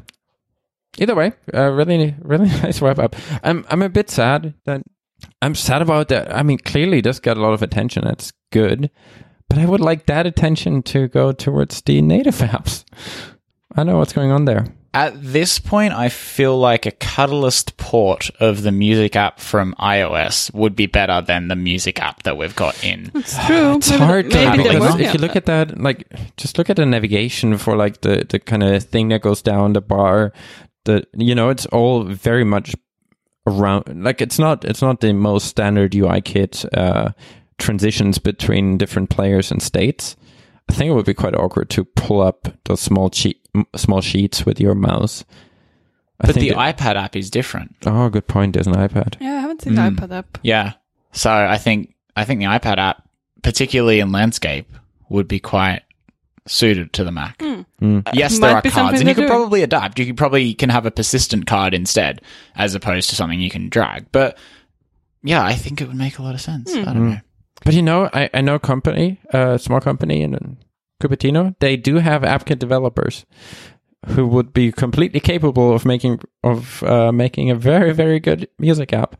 Either way, uh, really, really nice web app. I'm, I'm a bit sad that I'm sad about that. I mean, clearly this got a lot of attention. That's good, but I would like that attention to go towards the native apps. I don't know what's going on there. At this point, I feel like a Catalyst port of the music app from iOS would be better than the music app that we've got in. It's true. It's Maybe- hard to maybe they're because working if you look at that, like, just look at the navigation for like the the kind of thing that goes down the bar. The you know, it's all very much around. Like, it's not it's not the most standard UIKit uh, transitions between different players and states. I think it would be quite awkward to pull up those small sheet m- small sheets with your mouse. I But think the that- iPad app is different. oh, good point. There's an iPad. Yeah, I haven't seen Mm. the iPad app. Yeah. So I think I think the iPad app, particularly in landscape, would be quite suited to the Mac. Hmm. Mm. Yes, Might there are cards, and you could doing. probably adapt. You could probably can have a persistent card instead, as opposed to something you can drag. But yeah, I think it would make a lot of sense. Hmm. I don't know. But you know, I, I know a company, a small company in Cupertino. They do have AppKit developers who would be completely capable of making of uh, making a very very good music app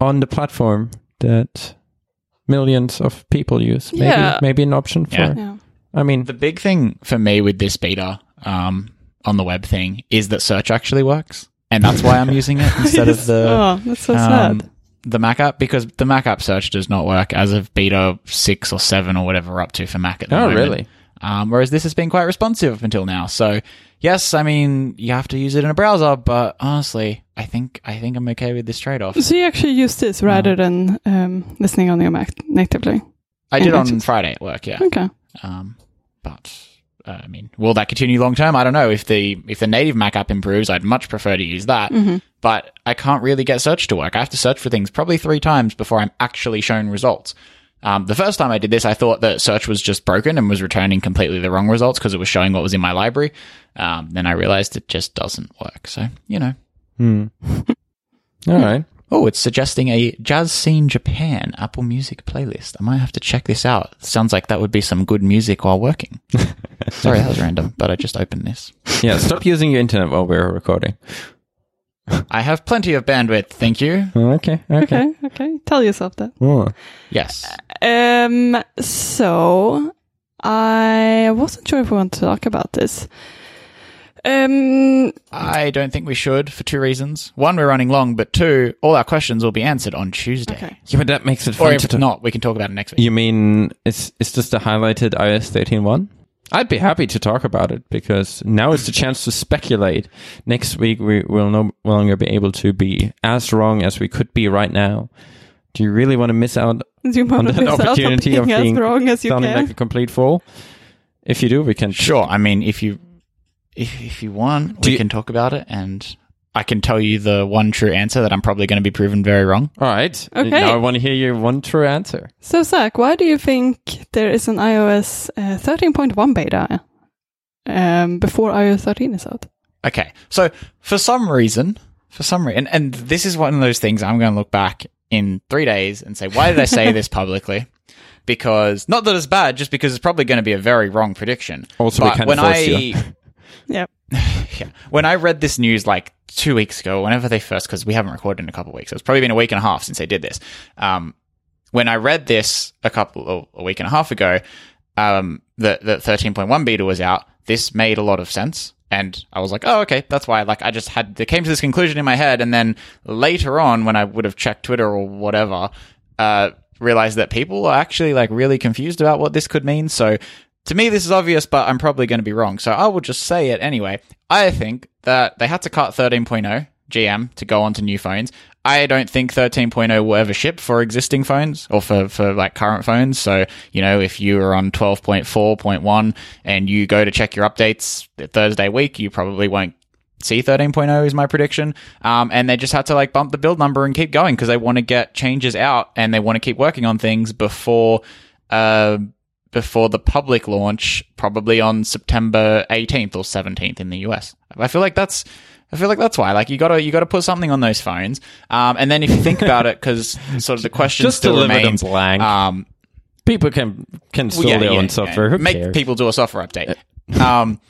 on the platform that millions of people use. Maybe Yeah. maybe an option for. Yeah. Yeah. I mean, The big thing for me with this beta um, on the web thing is that search actually works, and that's why I'm using it instead of the oh, that's so um, sad. The Mac app because the Mac app search does not work as of beta six or seven or whatever we're up to for Mac at the oh moment. really? Um, whereas this has been quite responsive up until now. So yes, I mean you have to use it in a browser, but honestly, I think I think I'm okay with this trade off. So you actually use this rather than um, listening on your Mac natively. I did on Friday at work, yeah. Okay. Um, but uh, I mean, will that continue long term? I don't know. If the if the native Mac app improves, I'd much prefer to use that. Mm-hmm. But I can't really get search to work. I have to search for things probably three times before I'm actually shown results. Um, the first time I did this, I thought that search was just broken and was returning completely the wrong results because it was showing what was in my library. Um, then I realized it just doesn't work. So you know, Hmm. All right. Oh, it's suggesting a Jazz Scene Japan Apple Music playlist. I might have to check this out. Sounds like that would be some good music while working. Sorry, that was random, but I just opened this. Yeah. Stop using your internet while we're recording. I have plenty of bandwidth, thank you. Okay. Okay. Okay. Okay. Tell yourself that. Oh. Yes. Um. So I wasn't sure if we want to talk about this. Um. I don't think we should for two reasons. One, we're running long, but two, all our questions will be answered on Tuesday. Okay. Yeah, but that makes it Or if to talk. not, we can talk about it next week. You mean it's is this the highlighted iOS 13.1? I'd be happy to talk about it because now is the chance to speculate. Next week we will no longer be able to be as wrong as we could be right now. Do you really want to miss out Do you want on to that miss out on opportunity of being as wrong as you sounding can? like a complete fool? If you do, we can. Sure. I mean, if you if if you want, Do we you- can talk about it, and I can tell you the one true answer that I'm probably going to be proven very wrong. All right. Okay. Now I want to hear your one true answer. So Zach, why do you think there is an iOS uh, 13.1 beta um, before iOS 13 is out? Okay. So for some reason, for some reason, and, and this is one of those things I'm going to look back in three days and say, why did I say this publicly? Because not that it's bad, just because it's probably going to be a very wrong prediction. Also, we but kinda when forced I you. Yep. yeah. When I read this news like two weeks ago, whenever they first, because we haven't recorded in a couple weeks, it's probably been a week and a half since they did this. Um, when I read this a couple, a week and a half ago, um, the, the 13.1 beta was out. This made a lot of sense. And I was like, oh, okay, that's why. Like, I just had, it came to this conclusion in my head. And then later on, when I would have checked Twitter or whatever, uh, realized that people are actually like really confused about what this could mean. So to me, this is obvious, but I'm probably going to be wrong. So I will just say it anyway. I think that they had to cut 13.0 GM to go onto new phones. I don't think 13.0 will ever ship for existing phones or for, for like current phones. So, you know, if you are on 12.4.1 and you go to check your updates Thursday week, you probably won't see 13.0 is my prediction. Um, and they just had to like bump the build number and keep going because they want to get changes out and they want to keep working on things before, uh, before the public launch, probably on September 18th or 17th in the US. I feel like that's, I feel like that's why. Like you gotta you gotta put something on those phones. Um, and then if you think about it, because sort of the question Just still remains. blank. Um, People can can well, yeah, their yeah, own yeah. software. Make cares? people do a software update. Um,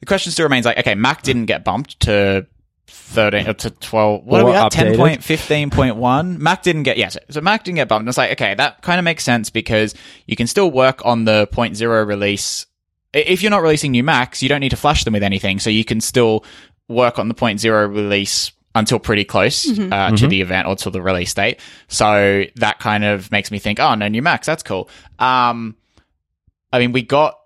the question still remains like, okay, Mac didn't get bumped to 13 up to 12. What are we at? 10.15.1. Mac didn't get, yes. so Mac didn't get bumped. And it's like, okay, that kind of makes sense because you can still work on the 0.0 release. If you're not releasing new Macs, you don't need to flash them with anything. So you can still work on the 0.0 release until pretty close uh, to the event or to the release date. So that kind of makes me think, oh, no new Macs. That's cool. Um, I mean, we got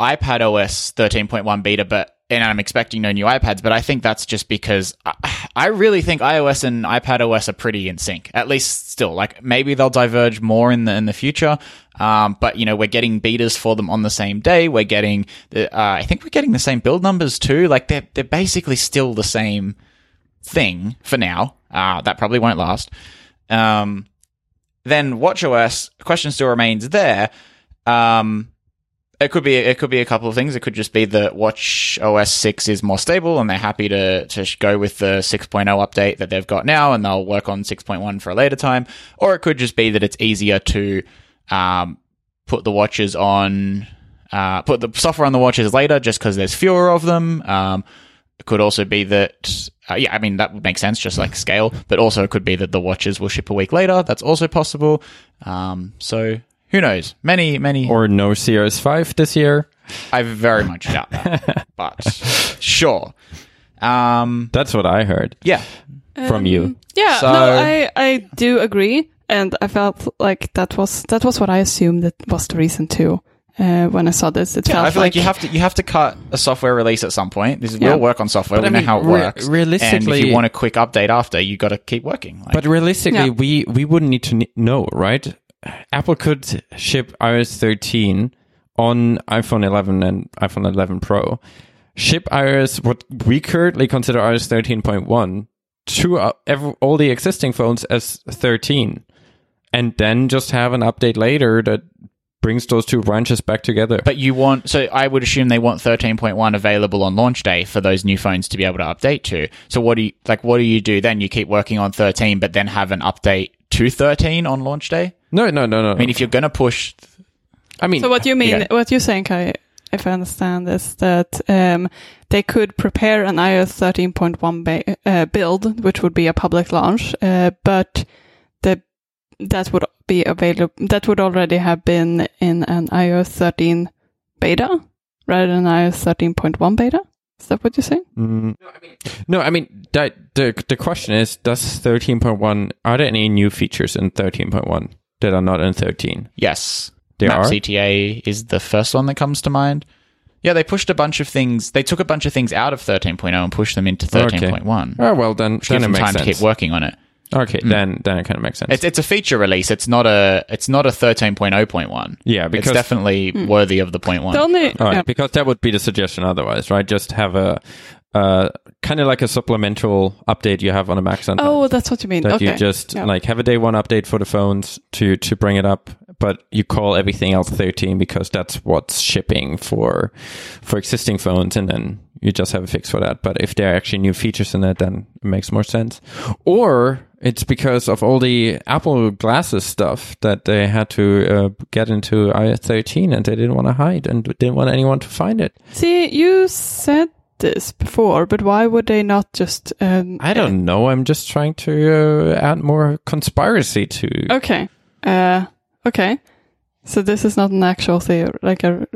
iPad OS 13.1 beta, but and I'm expecting no new iPads, but I think that's just because I, I really think iOS and iPad OS are pretty in sync. At least still, like maybe they'll diverge more in the in the future. Um, but you know, we're getting betas for them on the same day. We're getting the uh, I think we're getting the same build numbers too. Like they're they're basically still the same thing for now. Uh, that probably won't last. Um, then WatchOS question still remains there. Um, it could be it could be a couple of things. It could just be that Watch OS six is more stable, and they're happy to to go with the 6.0 update that they've got now, and they'll work on 6.1 for a later time. Or it could just be that it's easier to um, put the watches on, uh, put the software on the watches later, just because there's fewer of them. Um, it could also be that, uh, yeah, I mean, that would make sense, just like scale, but also it could be that the watches will ship a week later. That's also possible. Um, so who knows? Many, many, or no CRS5 this year. I very much doubt that, but sure. Um, That's what I heard yeah. from you. Yeah, So- no, I I do agree, and I felt like that was that was what I assumed that was the reason too. Uh, when I saw this, it Yeah, felt I feel like, you have to you have to cut a software release at some point. This is Yeah. we'll work on software. But we I know how it mean, re- works. and if you want a quick update after, you got to keep working. Like, But realistically, Yeah. we we wouldn't need to kn- know, right? Apple could ship iOS 13 on iPhone 11 and iPhone 11 Pro. Ship iOS, what we currently consider iOS 13.1, to uh, all the existing phones as 13, and then just have an update later that brings those two branches back together. But you want, so I would assume they want 13.1 available on launch day for those new phones to be able to update to. So what do you, like, what do you do then? You keep working on 13, but then have an update to 13 on launch day? No, no, no, no. I mean, if you're going to push, I mean, So what you mean, Yeah. what you're saying, Kai, if I understand, is that um, they could prepare an iOS 13.1 ba- uh, build, which would be a public launch, uh, but the that would be available. That would already have been in an iOS 13 beta rather than iOS 13.1 beta. Is that what you're saying? Mm. No, I mean that, the the question is: Does thirteen point one? Are there any new features in thirteen point one that are not in thirteen? yes. There Map are. CTA is the first one that comes to mind. Yeah, they pushed a bunch of things. They took a bunch of things out of 13.0 and pushed them into 13.1. Oh well, then Which then gives it makes time to keep working on it. Okay, hmm. then then it kind of makes sense. It's it's a feature release. It's not a it's not a 13.0.1. yeah, It's because definitely hmm. worthy of the point one. The only all right, yeah. because that would be the suggestion otherwise, right? Just have a uh, kind of like a supplemental update you have on a Mac sometimes. oh, that's what you mean. that okay. you just Yeah. like have a day one update for the phones to to bring it up but you call everything else 13 because that's what's shipping for for existing phones and then you just have a fix for that but if there are actually new features in it then it makes more sense or it's because of all the apple glasses stuff that they had to uh, get into iOS 13 and they didn't want to hide and didn't want anyone to find it See, you said this before, but why would they not just? Um, I don't know. I'm just trying to uh, add more conspiracy to. Okay. Uh, okay. So this is not an actual theory, like a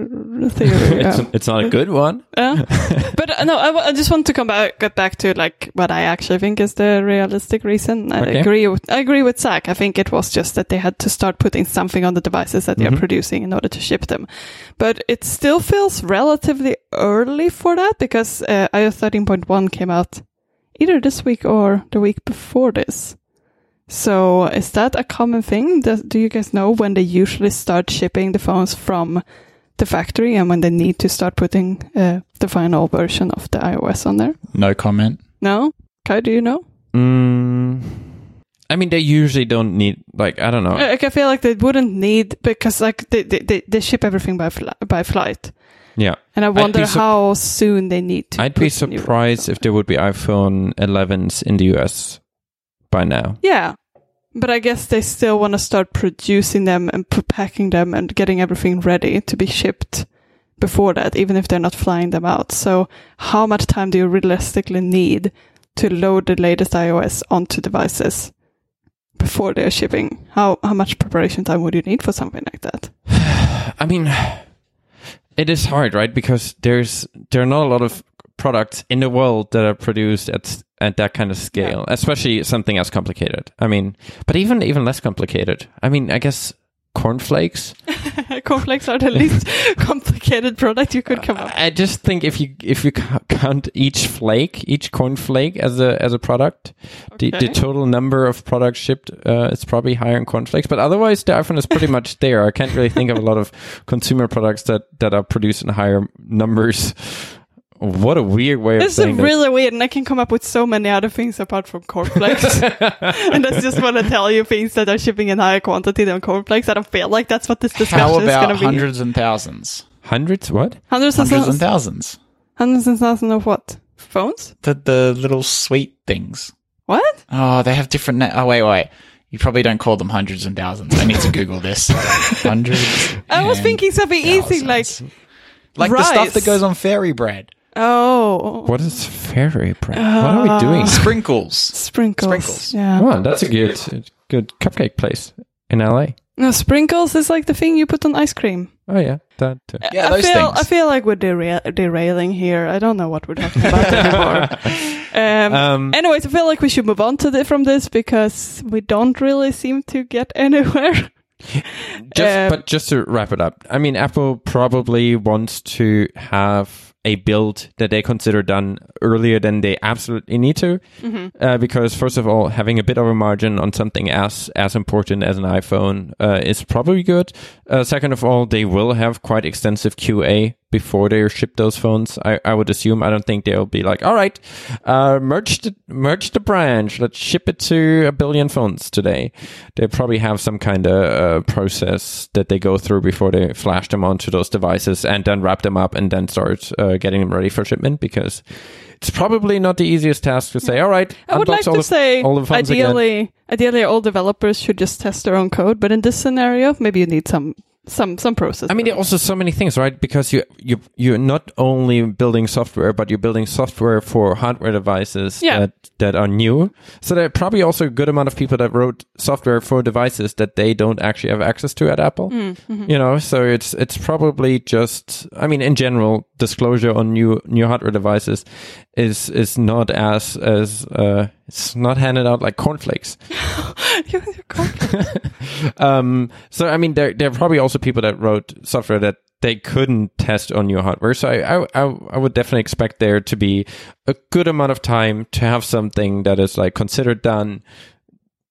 theory. it's, uh, it's not a good one. uh, but uh, no, I, w- I just want to come back, get back to like what I actually think is the realistic reason. I Okay. agree with, I agree with Zach. I think it was just that they had to start putting something on the devices that they Mhm. are producing in order to ship them. But it still feels relatively early for that because uh, iOS 13.1 came out either this week or the week before this. So is that a common thing? Does, do you guys know when they usually start shipping the phones from the factory and when they need to start putting uh, the final version of the iOS on there? No comment. No? Kai, do you know? Mm, I mean, they usually don't need like I don't know. Like, I feel like they wouldn't need because like they they, they, they ship everything by fli- by flight, yeah, and I wonder sup- how soon they need to. I'd be put the new- surprised if there would be iPhone 11s in the US by now. Yeah, but I guess they still want to start producing them and packing them and getting everything ready to be shipped before that, even if they're not flying them out. So, how much time do you realistically need to load the latest iOS onto devices before they're shipping? How how much preparation time would you need for something like that? I mean, it is hard, right? Because there's there are not a lot of products in the world that are produced at at that kind of scale, especially something as complicated. I mean, but even even less complicated. I mean, I guess cornflakes. Cornflakes are the least complicated product you could come up. I just think if you if you count each flake, each cornflake as a as a product, the, the total number of products shipped uh, is probably higher in cornflakes. But otherwise, the iPhone is pretty much there. I can't really think of a lot of consumer products that that are produced in higher numbers. What a weird way of This is saying that. really weird, and I can come up with so many other things apart from cornflakes. and I just want to tell you things that are shipping in higher quantity than cornflakes. I don't feel like that's what this discussion is going to be. hundreds and thousands? Hundreds? What? Hundreds, and Hundreds and thousands. thousands. Hundreds and thousands of what? Phones? The the little sweet things. What? Oh, they have different. Na- oh wait, wait. You probably don't call them hundreds and thousands. I need to Google this. hundreds. I was and thinking something easy like, thousands. like the stuff that goes on fairy bread, oh, What is fairy bread? what are we doing? sprinkles. sprinkles. Sprinkles. Yeah. Oh, that's a good good cupcake place in LA. No, sprinkles is like the thing you put on ice cream. Oh yeah, that. Too. Yeah, I those feel, things. I feel like we're derail- derailing here. I don't know what we're talking about anymore. Um, Um, anyways, I feel like we should move on to the, from this because we don't really seem to get anywhere. Just, Um, but just to wrap it up, I mean, Apple probably wants to have a build that they consider done earlier than they absolutely need to, uh, because first of all, having a bit of a margin on something as as important as an iPhone uh, is probably good. Uh, second of all, they will have quite extensive QA before they ship those phones. I, I would assume. I don't think they'll be like, all right, uh, merge the merge the branch, let's ship it to a billion phones today. They probably have some kind of uh, process that they go through before they flash them onto those devices and then wrap them up and then start uh, getting them ready for shipment because. It's probably not the easiest task to say. All right, I would like to say, all the phones again." ideally, ideally, all developers should just test their own code. But in this scenario, maybe you need some some some process. I mean, there are also so many things, right? Because you you you're not only building software, but you're building software for hardware devices Yeah. that that are new. So there are probably also a good amount of people that wrote software for devices that they don't actually have access to at Apple. Mm-hmm. You know, so it's it's probably just. I mean, in general, disclosure on new new hardware devices is is not as as uh, it's not handed out like cornflakes. You're- you're confident. um, so I mean, there there are probably also people that wrote software that they couldn't test on your hardware. So I, I I I would definitely expect there to be a good amount of time to have something that is like considered done,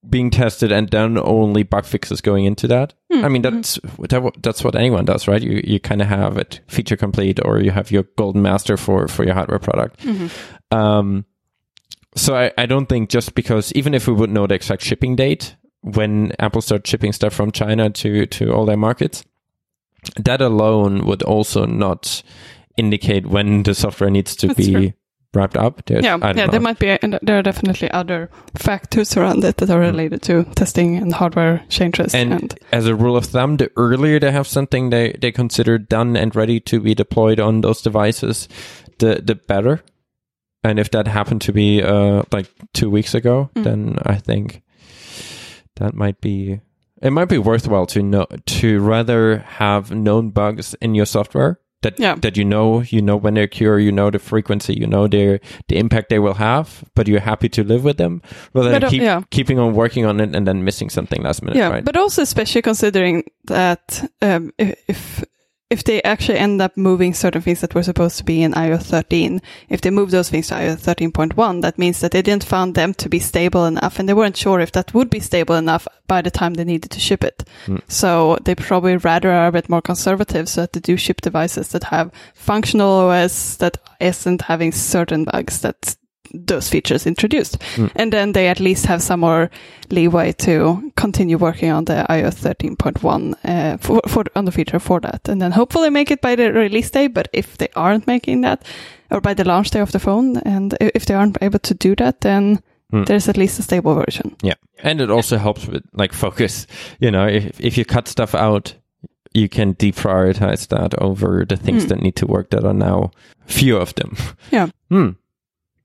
being tested, and then only bug fixes going into that. Hmm, I mean, hmm. that's that, that's what anyone does, right? You you kind of have it feature complete, or you have your golden master for for your hardware product. Mm-hmm. Um, so I, I don't think just because even if we would know the exact shipping date when Apple starts shipping stuff from China to to all their markets, that alone would also not indicate when the software needs to That's be true. Wrapped up. There's- yeah, yeah. know. There might be, and there are definitely other factors around it that are related to testing and hardware changes. and, And, as a rule of thumb, the earlier they have something they, they consider done and ready to be deployed on those devices, the the better. And if that happened to be uh like two weeks ago, Mm. then I think that might be it might be worthwhile to know to rather have known bugs in your software that Yeah. that you know you know when they occur, you know the frequency, you know their the impact they will have, but you're happy to live with them rather than uh, keep yeah. keeping on working on it and then missing something last minute, yeah, right? but also especially considering that um, if, if if they actually end up moving certain things that were supposed to be in iOS 13, if they move those things to iOS 13.1, that means that they didn't found them to be stable enough, and they weren't sure if that would be stable enough by the time they needed to ship it. Hmm. So they probably rather are a bit more conservative, so that they do ship devices that have functional OS that isn't having certain bugs that those features introduced. And then they at least have some more leeway to continue working on the iOS 13.1 uh, for, for on the feature for that. And then hopefully make it by the release day. But if they aren't making that, or by the launch day of the phone, and if they aren't able to do that, then Hmm. there's at least a stable version. Yeah. And it also helps with like focus. You know, if if you cut stuff out, you can deprioritize that over the things Hmm. that need to work that are now few of them. Yeah. Hmm.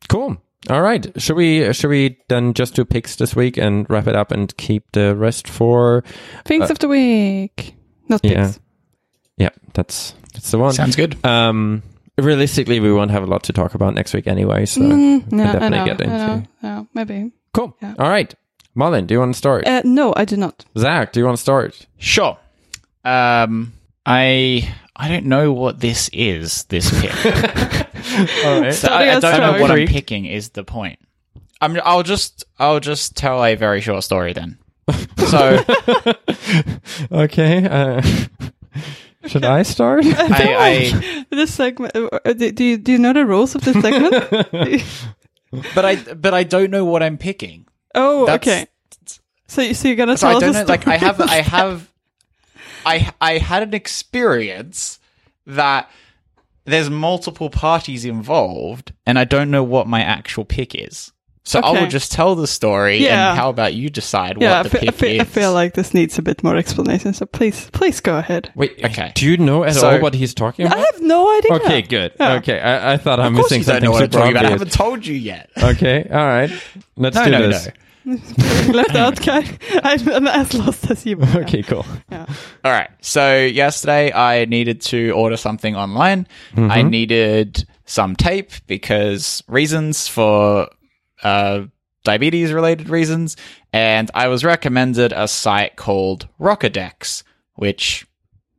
Cool. All right. Should we should we then just do picks this week and wrap it up and keep the rest for Things Uh, of the week. Not yeah. picks. Yeah, that's that's the one. Sounds good. Um realistically we won't have a lot to talk about next week anyway, so Mm, no, I definitely know, get I into- know, yeah, maybe. cool. Yeah. All right. Marlon, do you want to start? Uh, no, I do not. Zach, do you want to start? Sure. Um, I I don't know what this is. This pick. All right. So I, I don't know what I'm picking. Is the point? I'm. I'll just. I'll just tell a very short story then. So okay. Uh, should I start? I, This segment. uh, uh, Do do you, do you know the rules of this segment? But I. But I don't know what I'm picking. oh, That's- okay. So, you- so you're gonna So tell I don't us know. a Like I have. I have. I I had an experience that there's multiple parties involved, and I don't know what my actual pick is. So I will just tell the story, Yeah. and how about you decide Yeah, I what the fe- I, pick fe- is? I feel like this needs a bit more explanation. So please, please go ahead. Wait. Okay. Do you know at So- all what he's talking about? I have no idea. Okay, good. Yeah. Okay, I, I thought I'm Of course missing you don't something know what I'm talking about. I haven't told you yet. Okay, all right. Let's No, do no, this. no. Left out guy. I'm, I'm as lost as you. are. Okay, cool. Yeah. All right. So yesterday I needed to order something online. I needed some tape because reasons for uh, diabetes related reasons. And I was recommended a site called Rockadex, which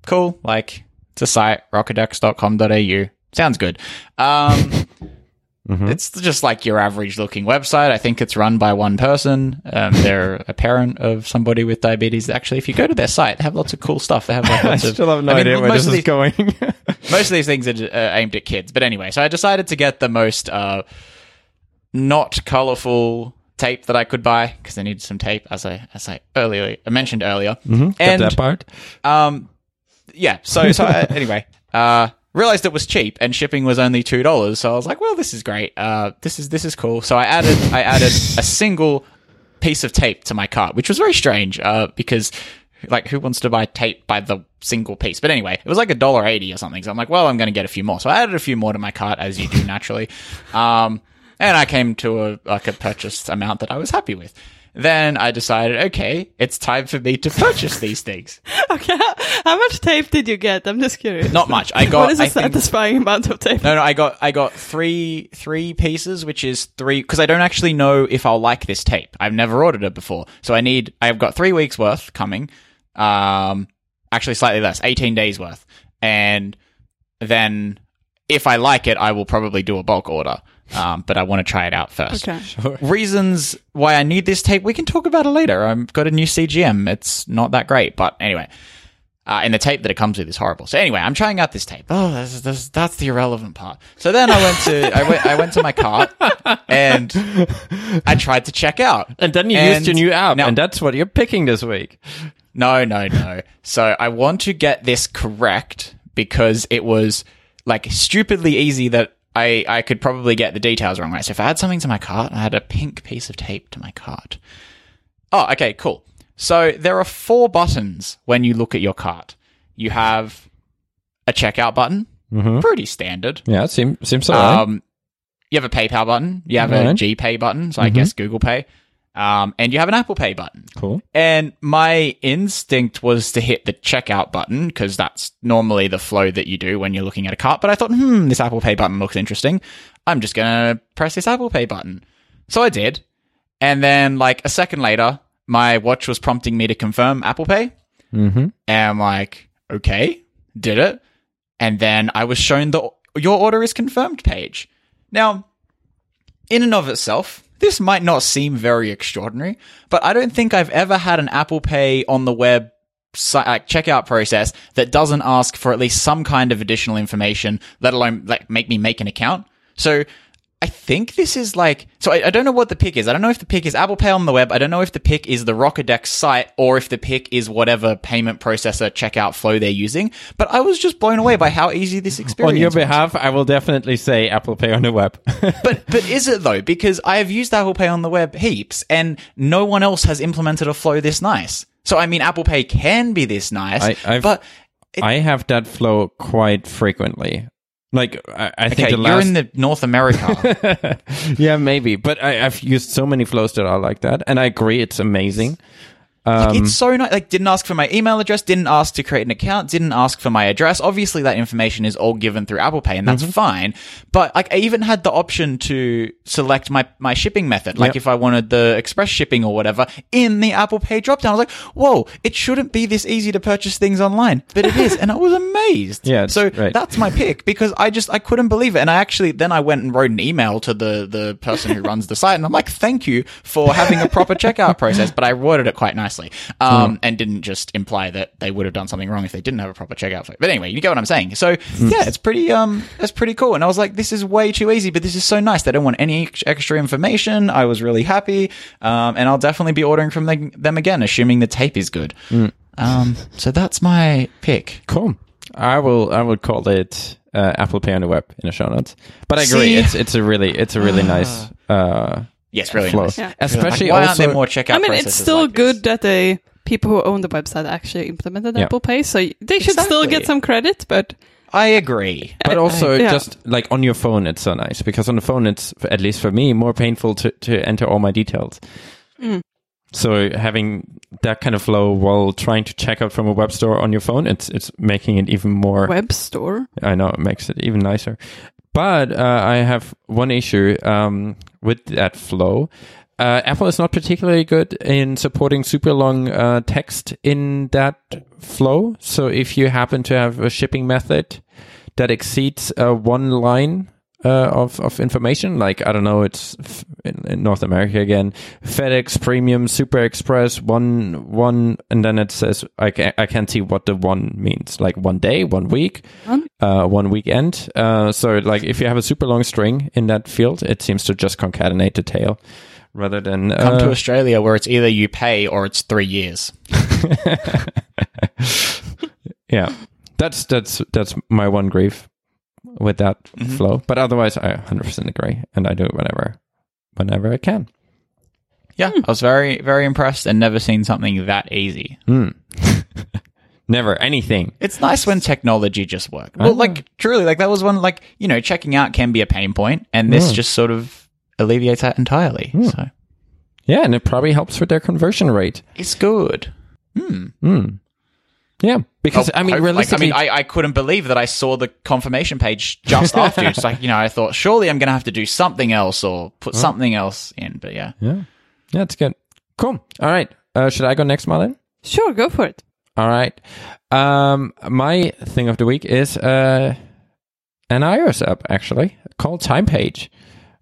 cool. Like it's a site, rockadex.com.au. Sounds good. Um, It's just like your average looking website. I think it's run by one person. Um, they're a parent of somebody with diabetes. Actually, if you go to their site, they have lots of cool stuff. They have like I lots of. still have no I mean, idea where this is these- going. most of these things are uh, aimed at kids. But anyway, so I decided to get the most uh, not colorful tape that I could buy because I needed some tape, as I as I earlier I mentioned earlier. Got And that part? um, yeah. So so uh, anyway, uh, realized it was cheap and shipping was only two dollars. So I was like, well, this is great. Uh, this is this is cool. So I added I added a single piece of tape to my cart, which was very strange. Uh, because like who wants to buy tape by the single piece? But anyway, it was like a dollar eighty or something. So I'm like, well, I'm going to get a few more. So I added a few more to my cart as you do naturally. Um, and I came to a like a purchase amount that I was happy with. Then I decided, okay, it's time for me to purchase these things. Okay. How, much tape did you get? I'm just curious. Not much. I got. what is a I think- satisfying amount of tape? no, no. I got. I got three three pieces, which is three because I don't actually know if I'll like this tape. I've never ordered it before, so I need. I've got three weeks worth coming. Um, actually, slightly less, eighteen days worth, and then if I like it, I will probably do a bulk order. Um, but I want to try it out first. Okay. Reasons why I need this tape, we can talk about it later. I've got a new CGM. It's not that great, but anyway. Uh, and the tape that it comes with is horrible. So anyway, I'm trying out this tape. Oh, that's, that's, that's the irrelevant part. So then I went to I went I went to my cart and I tried to check out. And then you And used your new app, now- and that's what you're picking this week. No, no, no. So I want to get this correct because it was like stupidly easy that I, I could probably get the details wrong, right? So if I had something to my cart, I had a pink piece of tape to my cart. Oh, okay, cool. So there are four buttons when you look at your cart. You have a checkout button, Pretty standard. Yeah, it seems seems alright. Um, you have a PayPal button. You have a Alright. GPay button. So I guess Google Pay. Um, and you have an Apple Pay button. cool. And my instinct was to hit the checkout button because that's normally the flow that you do when you're looking at a cart. But I thought, hmm, this Apple Pay button looks interesting. I'm just going to press this Apple Pay button. So I did. And then, like, a second later, my watch was prompting me to confirm Apple Pay. Mm-hmm. And I'm like, okay, did it. And then I was shown the your order is confirmed page. Now, in and of itself, this might not seem very extraordinary, but I don't think I've ever had an Apple Pay on the web checkout process that doesn't ask for at least some kind of additional information, let alone like make me make an account. So I think this is like so. I, I don't know what the pick is. I don't know if the pick is Apple Pay on the web. I don't know if the pick is the Rockadex site or if the pick is whatever payment processor checkout flow they're using. But I was just blown away by how easy this experience. On your was. behalf, I will definitely say Apple Pay on the web. But but is it though? Because I have used Apple Pay on the web heaps, and no one else has implemented a flow this nice. So I mean, Apple Pay can be this nice, I- but I have that flow quite frequently. Like I, I think okay, the you're in the North America. yeah, maybe. But I, I've used so many flows that are like that, and I agree, it's amazing. Like, it's um, so nice. Like, didn't ask for my email address, didn't ask to create an account, didn't ask for my address. Obviously, that information is all given through Apple Pay, and that's mm-hmm. fine. But like, I even had the option to select my my shipping method. Like, Yep. if I wanted the express shipping or whatever in the Apple Pay dropdown, I was like, "Whoa! It shouldn't be this easy to purchase things online, but it is," and I was amazed. Yeah, so great. that's my pick because I just I couldn't believe it, and I actually then I went and wrote an email to the the person who runs the site, and I'm like, "Thank you for having a proper checkout process," but I worded it quite nicely. Um, and didn't just imply that they would have done something wrong if they didn't have a proper checkout flow. But anyway, you get what I'm saying. So yeah, it's pretty um, it's pretty cool. And I was like, this is way too easy, but this is so nice. They don't want any extra information. I was really happy, um, and I'll definitely be ordering from them, them again, assuming the tape is good. Um, so that's my pick. Cool. I will. I would call it uh, Apple Pay on the web in the show notes. But I agree. See? It's it's a really it's a really nice uh, Yes, really flow. nice. Yeah. Especially Like, why aren't also there more checkout? I mean, it's still like good this? that they people who own the website actually implemented Yeah. Apple Pay, so they should still get some credit. But I agree. but also yeah. just like on your phone it's so nice because on the phone it's at least for me more painful to, to enter all my details mm. so having that kind of flow while trying to check out from a web store on your phone it's it's making it even more web store, i know it makes it even nicer but uh, i have one issue um, with that flow uh, Apple is not particularly good in supporting super long uh, text in that flow. So if you happen to have a shipping method that exceeds uh, one line uh, of of information, like I don't know, it's f- in, in North America again, FedEx Premium, Super Express, one one, and then it says I can I can't see what the one means, like one day, one week, One? uh, one weekend. Uh, so like if you have a super long string in that field, it seems to just concatenate the tail rather than Come uh, to Australia where it's either you pay or it's three years. yeah that's that's that's my one grief with that Mm-hmm. flow but otherwise i 100% agree and i do it whenever whenever i can Yeah, hmm. I was very, very impressed and never seen something that easy. Hmm. never anything It's nice when technology just works. Well, like truly, like that was one. Like you know, checking out can be a pain point, and this just sort of alleviates that entirely. Hmm. So yeah and it probably helps with their conversion rate it's good. Yeah because i mean Hope- like, I mean, I, I couldn't believe that I saw the confirmation page just after. It's like you know, I thought surely I'm going to have to do something else or put something else in. But yeah, yeah. Yeah it's good. Cool. All right. Uh, should i go next Marlon sure, go for it. all right. Um my thing of the week is uh an ios app actually called TimePage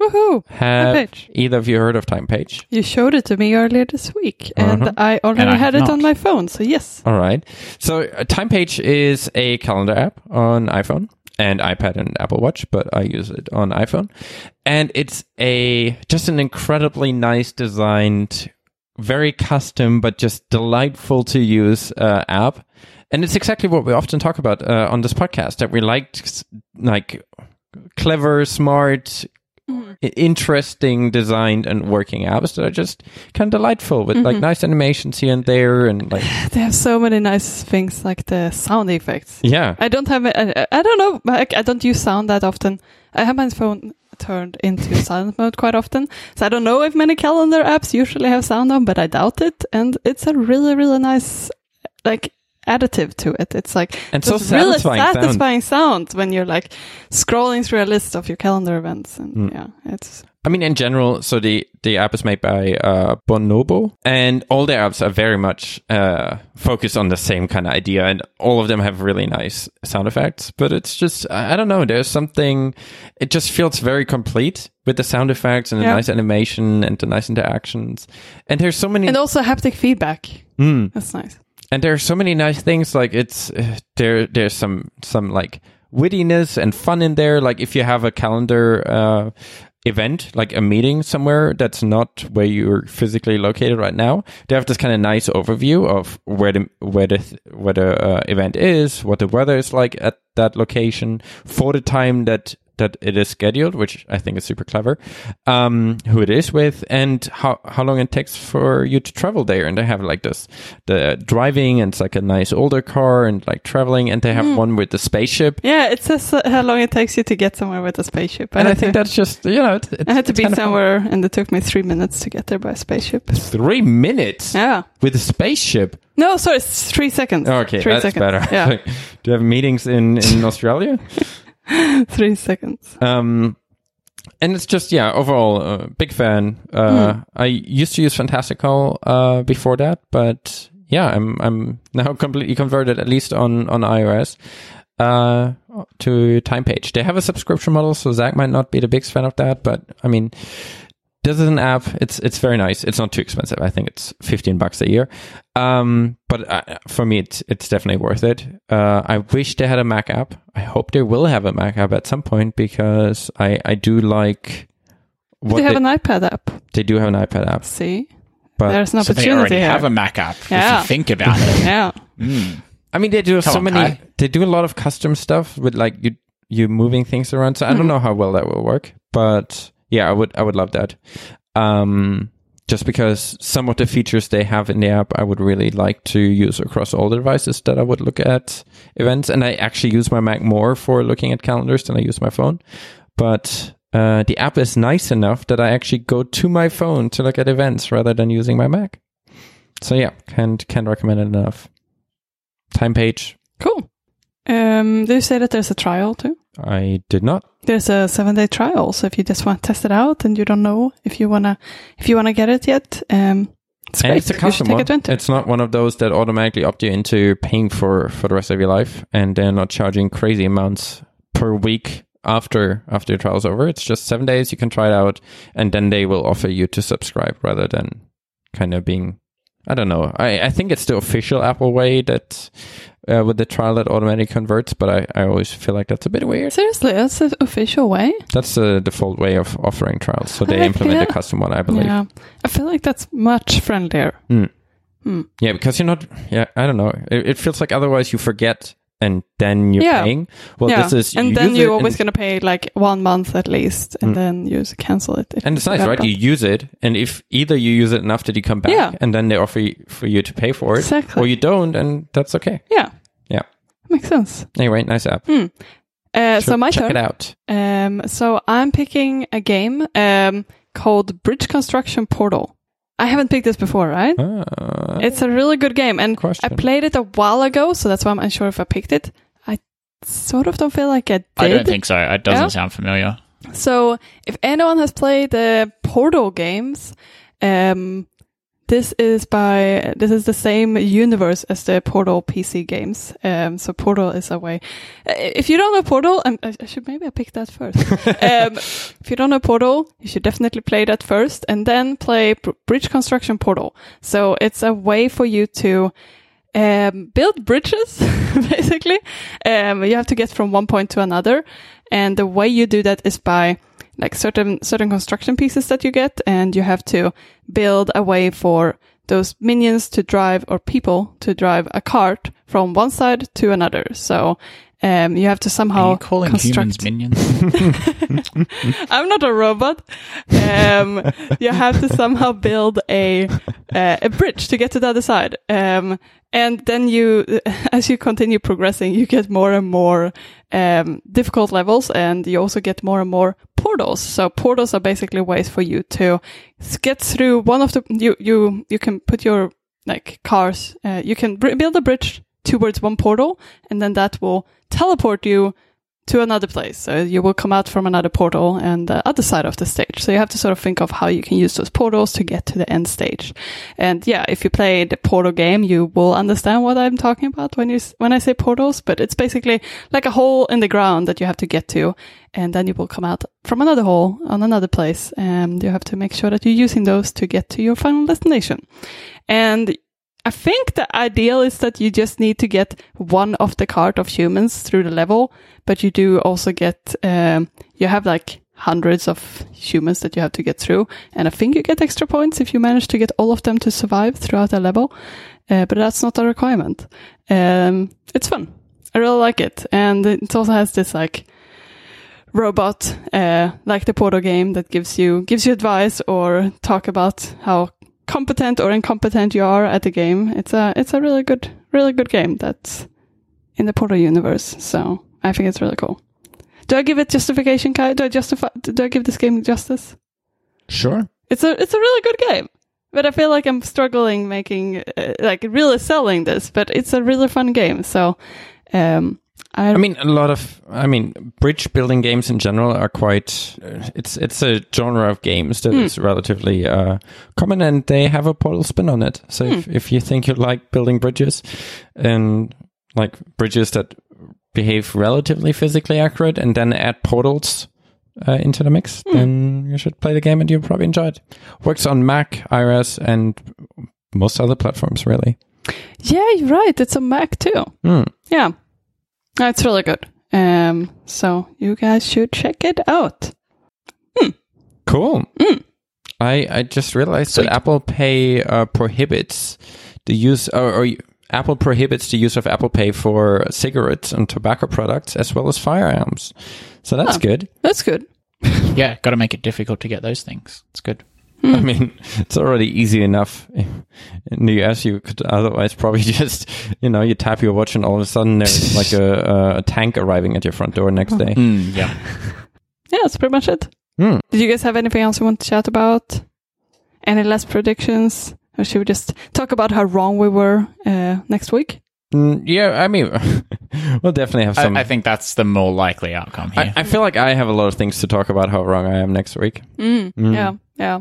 Woohoo! have Page. either of you heard of TimePage You showed it to me earlier this week, and Uh-huh. I already And I had it on my phone. So yes, All right. So uh, TimePage is a calendar app on iPhone and iPad and Apple Watch, but I use it on iPhone. And it's a just an incredibly nice designed, very custom but just delightful to use uh, app. And it's exactly what we often talk about uh, on this podcast that we like like clever, smart Mm-hmm. i- interesting designed and working apps that are just kind of delightful with like mm-hmm. nice animations here and there and like They have so many nice things like the sound effects. yeah I don't have. I, I don't know. I, I don't use sound that often. I have my phone turned into silent mode quite often, so I don't know if many calendar apps usually have sound on, but I doubt it. And it's a really, really nice like additive to it. It's like And so this really satisfying sound. sound. when you're like scrolling through a list of your calendar events, and Mm. yeah, it's I mean, in general, so the, the app is made by uh, Bonobo, and all their apps are very much uh, focused on the same kind of idea, and all of them have really nice sound effects. But it's just, I don't know, there's something, it just feels very complete with the sound effects and the nice animation and the nice interactions. And there's so many, and also haptic feedback. Mm. That's nice. And there are so many nice things. Like it's uh, there, there's some some like wittiness and fun in there. Like if you have a calendar uh, event, like a meeting somewhere that's not where you're physically located right now, they have this kind of nice overview of where the where the where the uh, event is, what the weather is like at that location for the time that that it is scheduled, which I think is super clever. Um, who it is with, and how how long it takes for you to travel there. And they have like this the driving, and it's like a nice older car, and like traveling. And they have one with the spaceship. Yeah, it says uh, how long it takes you to get somewhere with a spaceship. And I think to- that's just you know, it, I had to be fun. somewhere, and it took me three minutes to get there by spaceship. Three minutes Yeah. with a spaceship. No, sorry, it's three seconds. Okay, three that's seconds. better. Yeah, Do you have meetings in in Australia? three seconds. Um, and it's just yeah, overall, uh, big fan. Uh, Hmm. I used to use Fantastical uh, before that, but yeah, I'm I'm now completely converted, at least on on iOS, uh, to TimePage. They have a subscription model, so Zach might not be the biggest fan of that, but I mean. This is an app. It's it's very nice. It's not too expensive. I think it's fifteen bucks a year. Um, but uh, for me, it's it's definitely worth it. Uh, I wish they had a Mac app. I hope they will have a Mac app at some point because I I do like what they have they, an iPad app. they do have an iPad app. See, But there's an opportunity. So they opportunity already here. have a Mac app. Yeah. If you think about it. yeah, Mm. I mean, they do Come so on, many. Kai. They do a lot of custom stuff with like you you moving things around. So I Hmm. don't know how well that will work, but yeah, I would I would love that. Um, just because some of the features they have in the app, I would really like to use across all the devices that I would look at events. And I actually use my Mac more for looking at calendars than I use my phone. But uh, the app is nice enough that I actually go to my phone to look at events rather than using my Mac. So yeah, can't can't recommend it enough. TimePage. cool. Um, do you say that there's a trial too? I did not. There's a seven day trial, so if you just want to test it out and you don't know if you wanna if you wanna get it yet, um, it's And great. it's a custom take one. It's not one of those that automatically opt you into paying for for the rest of your life, and they're not charging crazy amounts per week after after your trial's over. It's just seven days. You can try it out, and then they will offer you to subscribe rather than kind of being. I don't know. I, I think it's the official Apple way that uh, with the trial that automatically converts, but I, I always feel like that's a bit weird. Seriously, that's the official way. That's the default way of offering trials. So they I implement a custom one, I believe. Yeah, I feel like that's much friendlier. Mm. Hmm. Yeah, because you're not. Yeah, I don't know. It, it feels like otherwise you forget and then you're Yeah. paying. Well, yeah, this is and then you're always going to pay like one month at least, and Mm. then you cancel it. and it's nice, right? You use it, and if either you use it enough that you come back, Yeah. and then they offer you, for you to pay for it, Exactly. or you don't, and that's okay. yeah, Yeah. makes sense. Anyway, nice app. Uh, so my check turn. it out. Um, so I'm picking a game um, called Bridge Construction Portal. I haven't picked this before, right? Uh, It's a really good game, and question. I played it a while ago, so that's why I'm unsure if I picked it. I sort of don't feel like I did. I don't think so. It doesn't Yeah? sound familiar. So, if anyone has played the Portal games, um, this is by this is the same universe as the Portal PC games. Um, so Portal is a way. If you don't know Portal, um, I, I should maybe I pick that first. um, if you don't know Portal, you should definitely play that first, and then play Br- Bridge Construction Portal. So it's a way for you to um, build bridges, basically. Um, you have to get from one point to another, and the way you do that is by like certain certain construction pieces that you get, and you have to build a way for those minions to drive or people to drive a cart from one side to another. So Um, you have to Are somehow you calling construct. humans minions? I'm not a robot. Um, you have to somehow build a uh, a bridge to get to the other side. Um, and then you, as you continue progressing, you get more and more um, difficult levels, and you also get more and more portals. So portals are basically ways for you to get through one of the. You you you can put your like cars. Uh, you can br- build a bridge towards one portal, and then that will teleport you to another place. So you will come out from another portal and the other side of the stage. So you have to sort of think of how you can use those portals to get to the end stage. And yeah, if you play the portal game, you will understand what I'm talking about when you when I say portals. But it's basically like a hole in the ground that you have to get to, and then you will come out from another hole on another place, and you have to make sure that you're using those to get to your final destination. And I think the ideal is that you just need to get one of the cart of humans through the level, but you do also get, um, you have like hundreds of humans that you have to get through. And I think you get extra points if you manage to get all of them to survive throughout the level. Uh, but that's not a requirement. Um, it's fun. I really like it. And it also has this like, robot uh, like the portal game that gives you gives you advice or talk about how competent or incompetent you are at the game. It's a it's a really good really good game that's in the Portal universe. So I think it's really cool. Do I give it justification, Kai? Do I justify? Do I give this game justice? Sure. It's a it's a really good game, but I feel like I'm struggling making uh, like really selling this. But it's a really fun game. So um, I, I mean, a lot of, I mean, bridge building games in general are quite. uh, It's it's a genre of games that is relatively uh, common, and they have a portal spin on it. So if, if you think you like building bridges, and like bridges that behave relatively physically accurate, and then add portals uh, into the mix, then you should play the game, and you'll probably enjoy it. Works on Mac, iOS, and most other platforms, really. yeah, you're right. It's a Mac too. Hmm. Yeah, No, it's really good. Um, so you guys should check it out. Cool. Mm. I I just realized Sweet. that Apple Pay uh, prohibits the use or, or Apple prohibits the use of Apple Pay for cigarettes and tobacco products as well as firearms. So that's Oh. good. That's good. yeah, got to make it difficult to get those things. It's good. Hmm. I mean, it's already easy enough. In the US, you could otherwise probably just, you know, you tap your watch and all of a sudden there's like a, a, a tank arriving at your front door next day. Mm, yeah. Yeah, that's pretty much it. Hmm. Did you guys have anything else you want to chat about? Any last predictions? Or should we just talk about how wrong we were uh, next week? Mm, yeah, I mean, we'll definitely have some. I, I think that's the more likely outcome here. I, I feel like I have a lot of things to talk about how wrong I am next week. Mm, Mm. Yeah, yeah.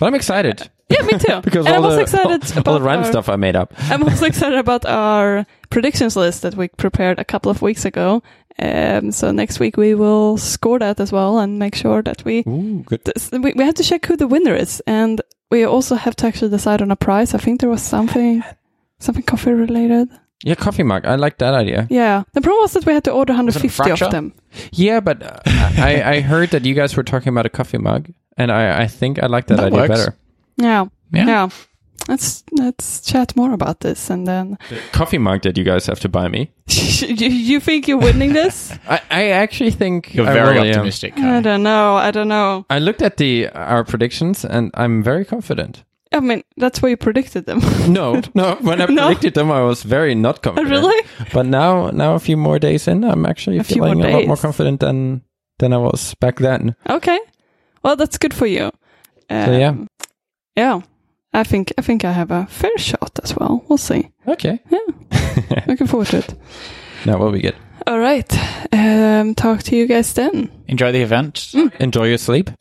But I'm excited Yeah, me too. because and all I'm also the, excited all, about the random our- stuff I made up. I'm also excited about our predictions list that we prepared a couple of weeks ago. Um, so next week we will score that as well and make sure that we Ooh, good. this- we, we have to check who the winner is, and we also have to actually decide on a prize. I think there was something, something coffee related. Yeah, coffee mug. I like that idea. Yeah, the problem was that we had to order 150 of them. Yeah, but uh, I, I heard that you guys were talking about a coffee mug, and I, I think I like that, That idea works. better. Yeah, Yeah. yeah. Let's let's chat more about this, and then The coffee mug that you guys have to buy me. you, you think you're winning this? I, I actually think You're I very really am. optimistic. I Kai. don't know. I don't know. I looked at the our predictions, and I'm very confident. I mean, that's where you predicted them. No, no. When I No. predicted them, I was very not confident. really? But now, now a few more days in, I'm actually A feeling a lot more confident than than I was back then. Okay. Well, that's good for you. So yeah, Um, Yeah. I think I think I have a fair shot as well. We'll see. okay. Yeah. Looking forward to it. That will be good. All right. Um, talk to you guys then. Enjoy the event. Enjoy your sleep.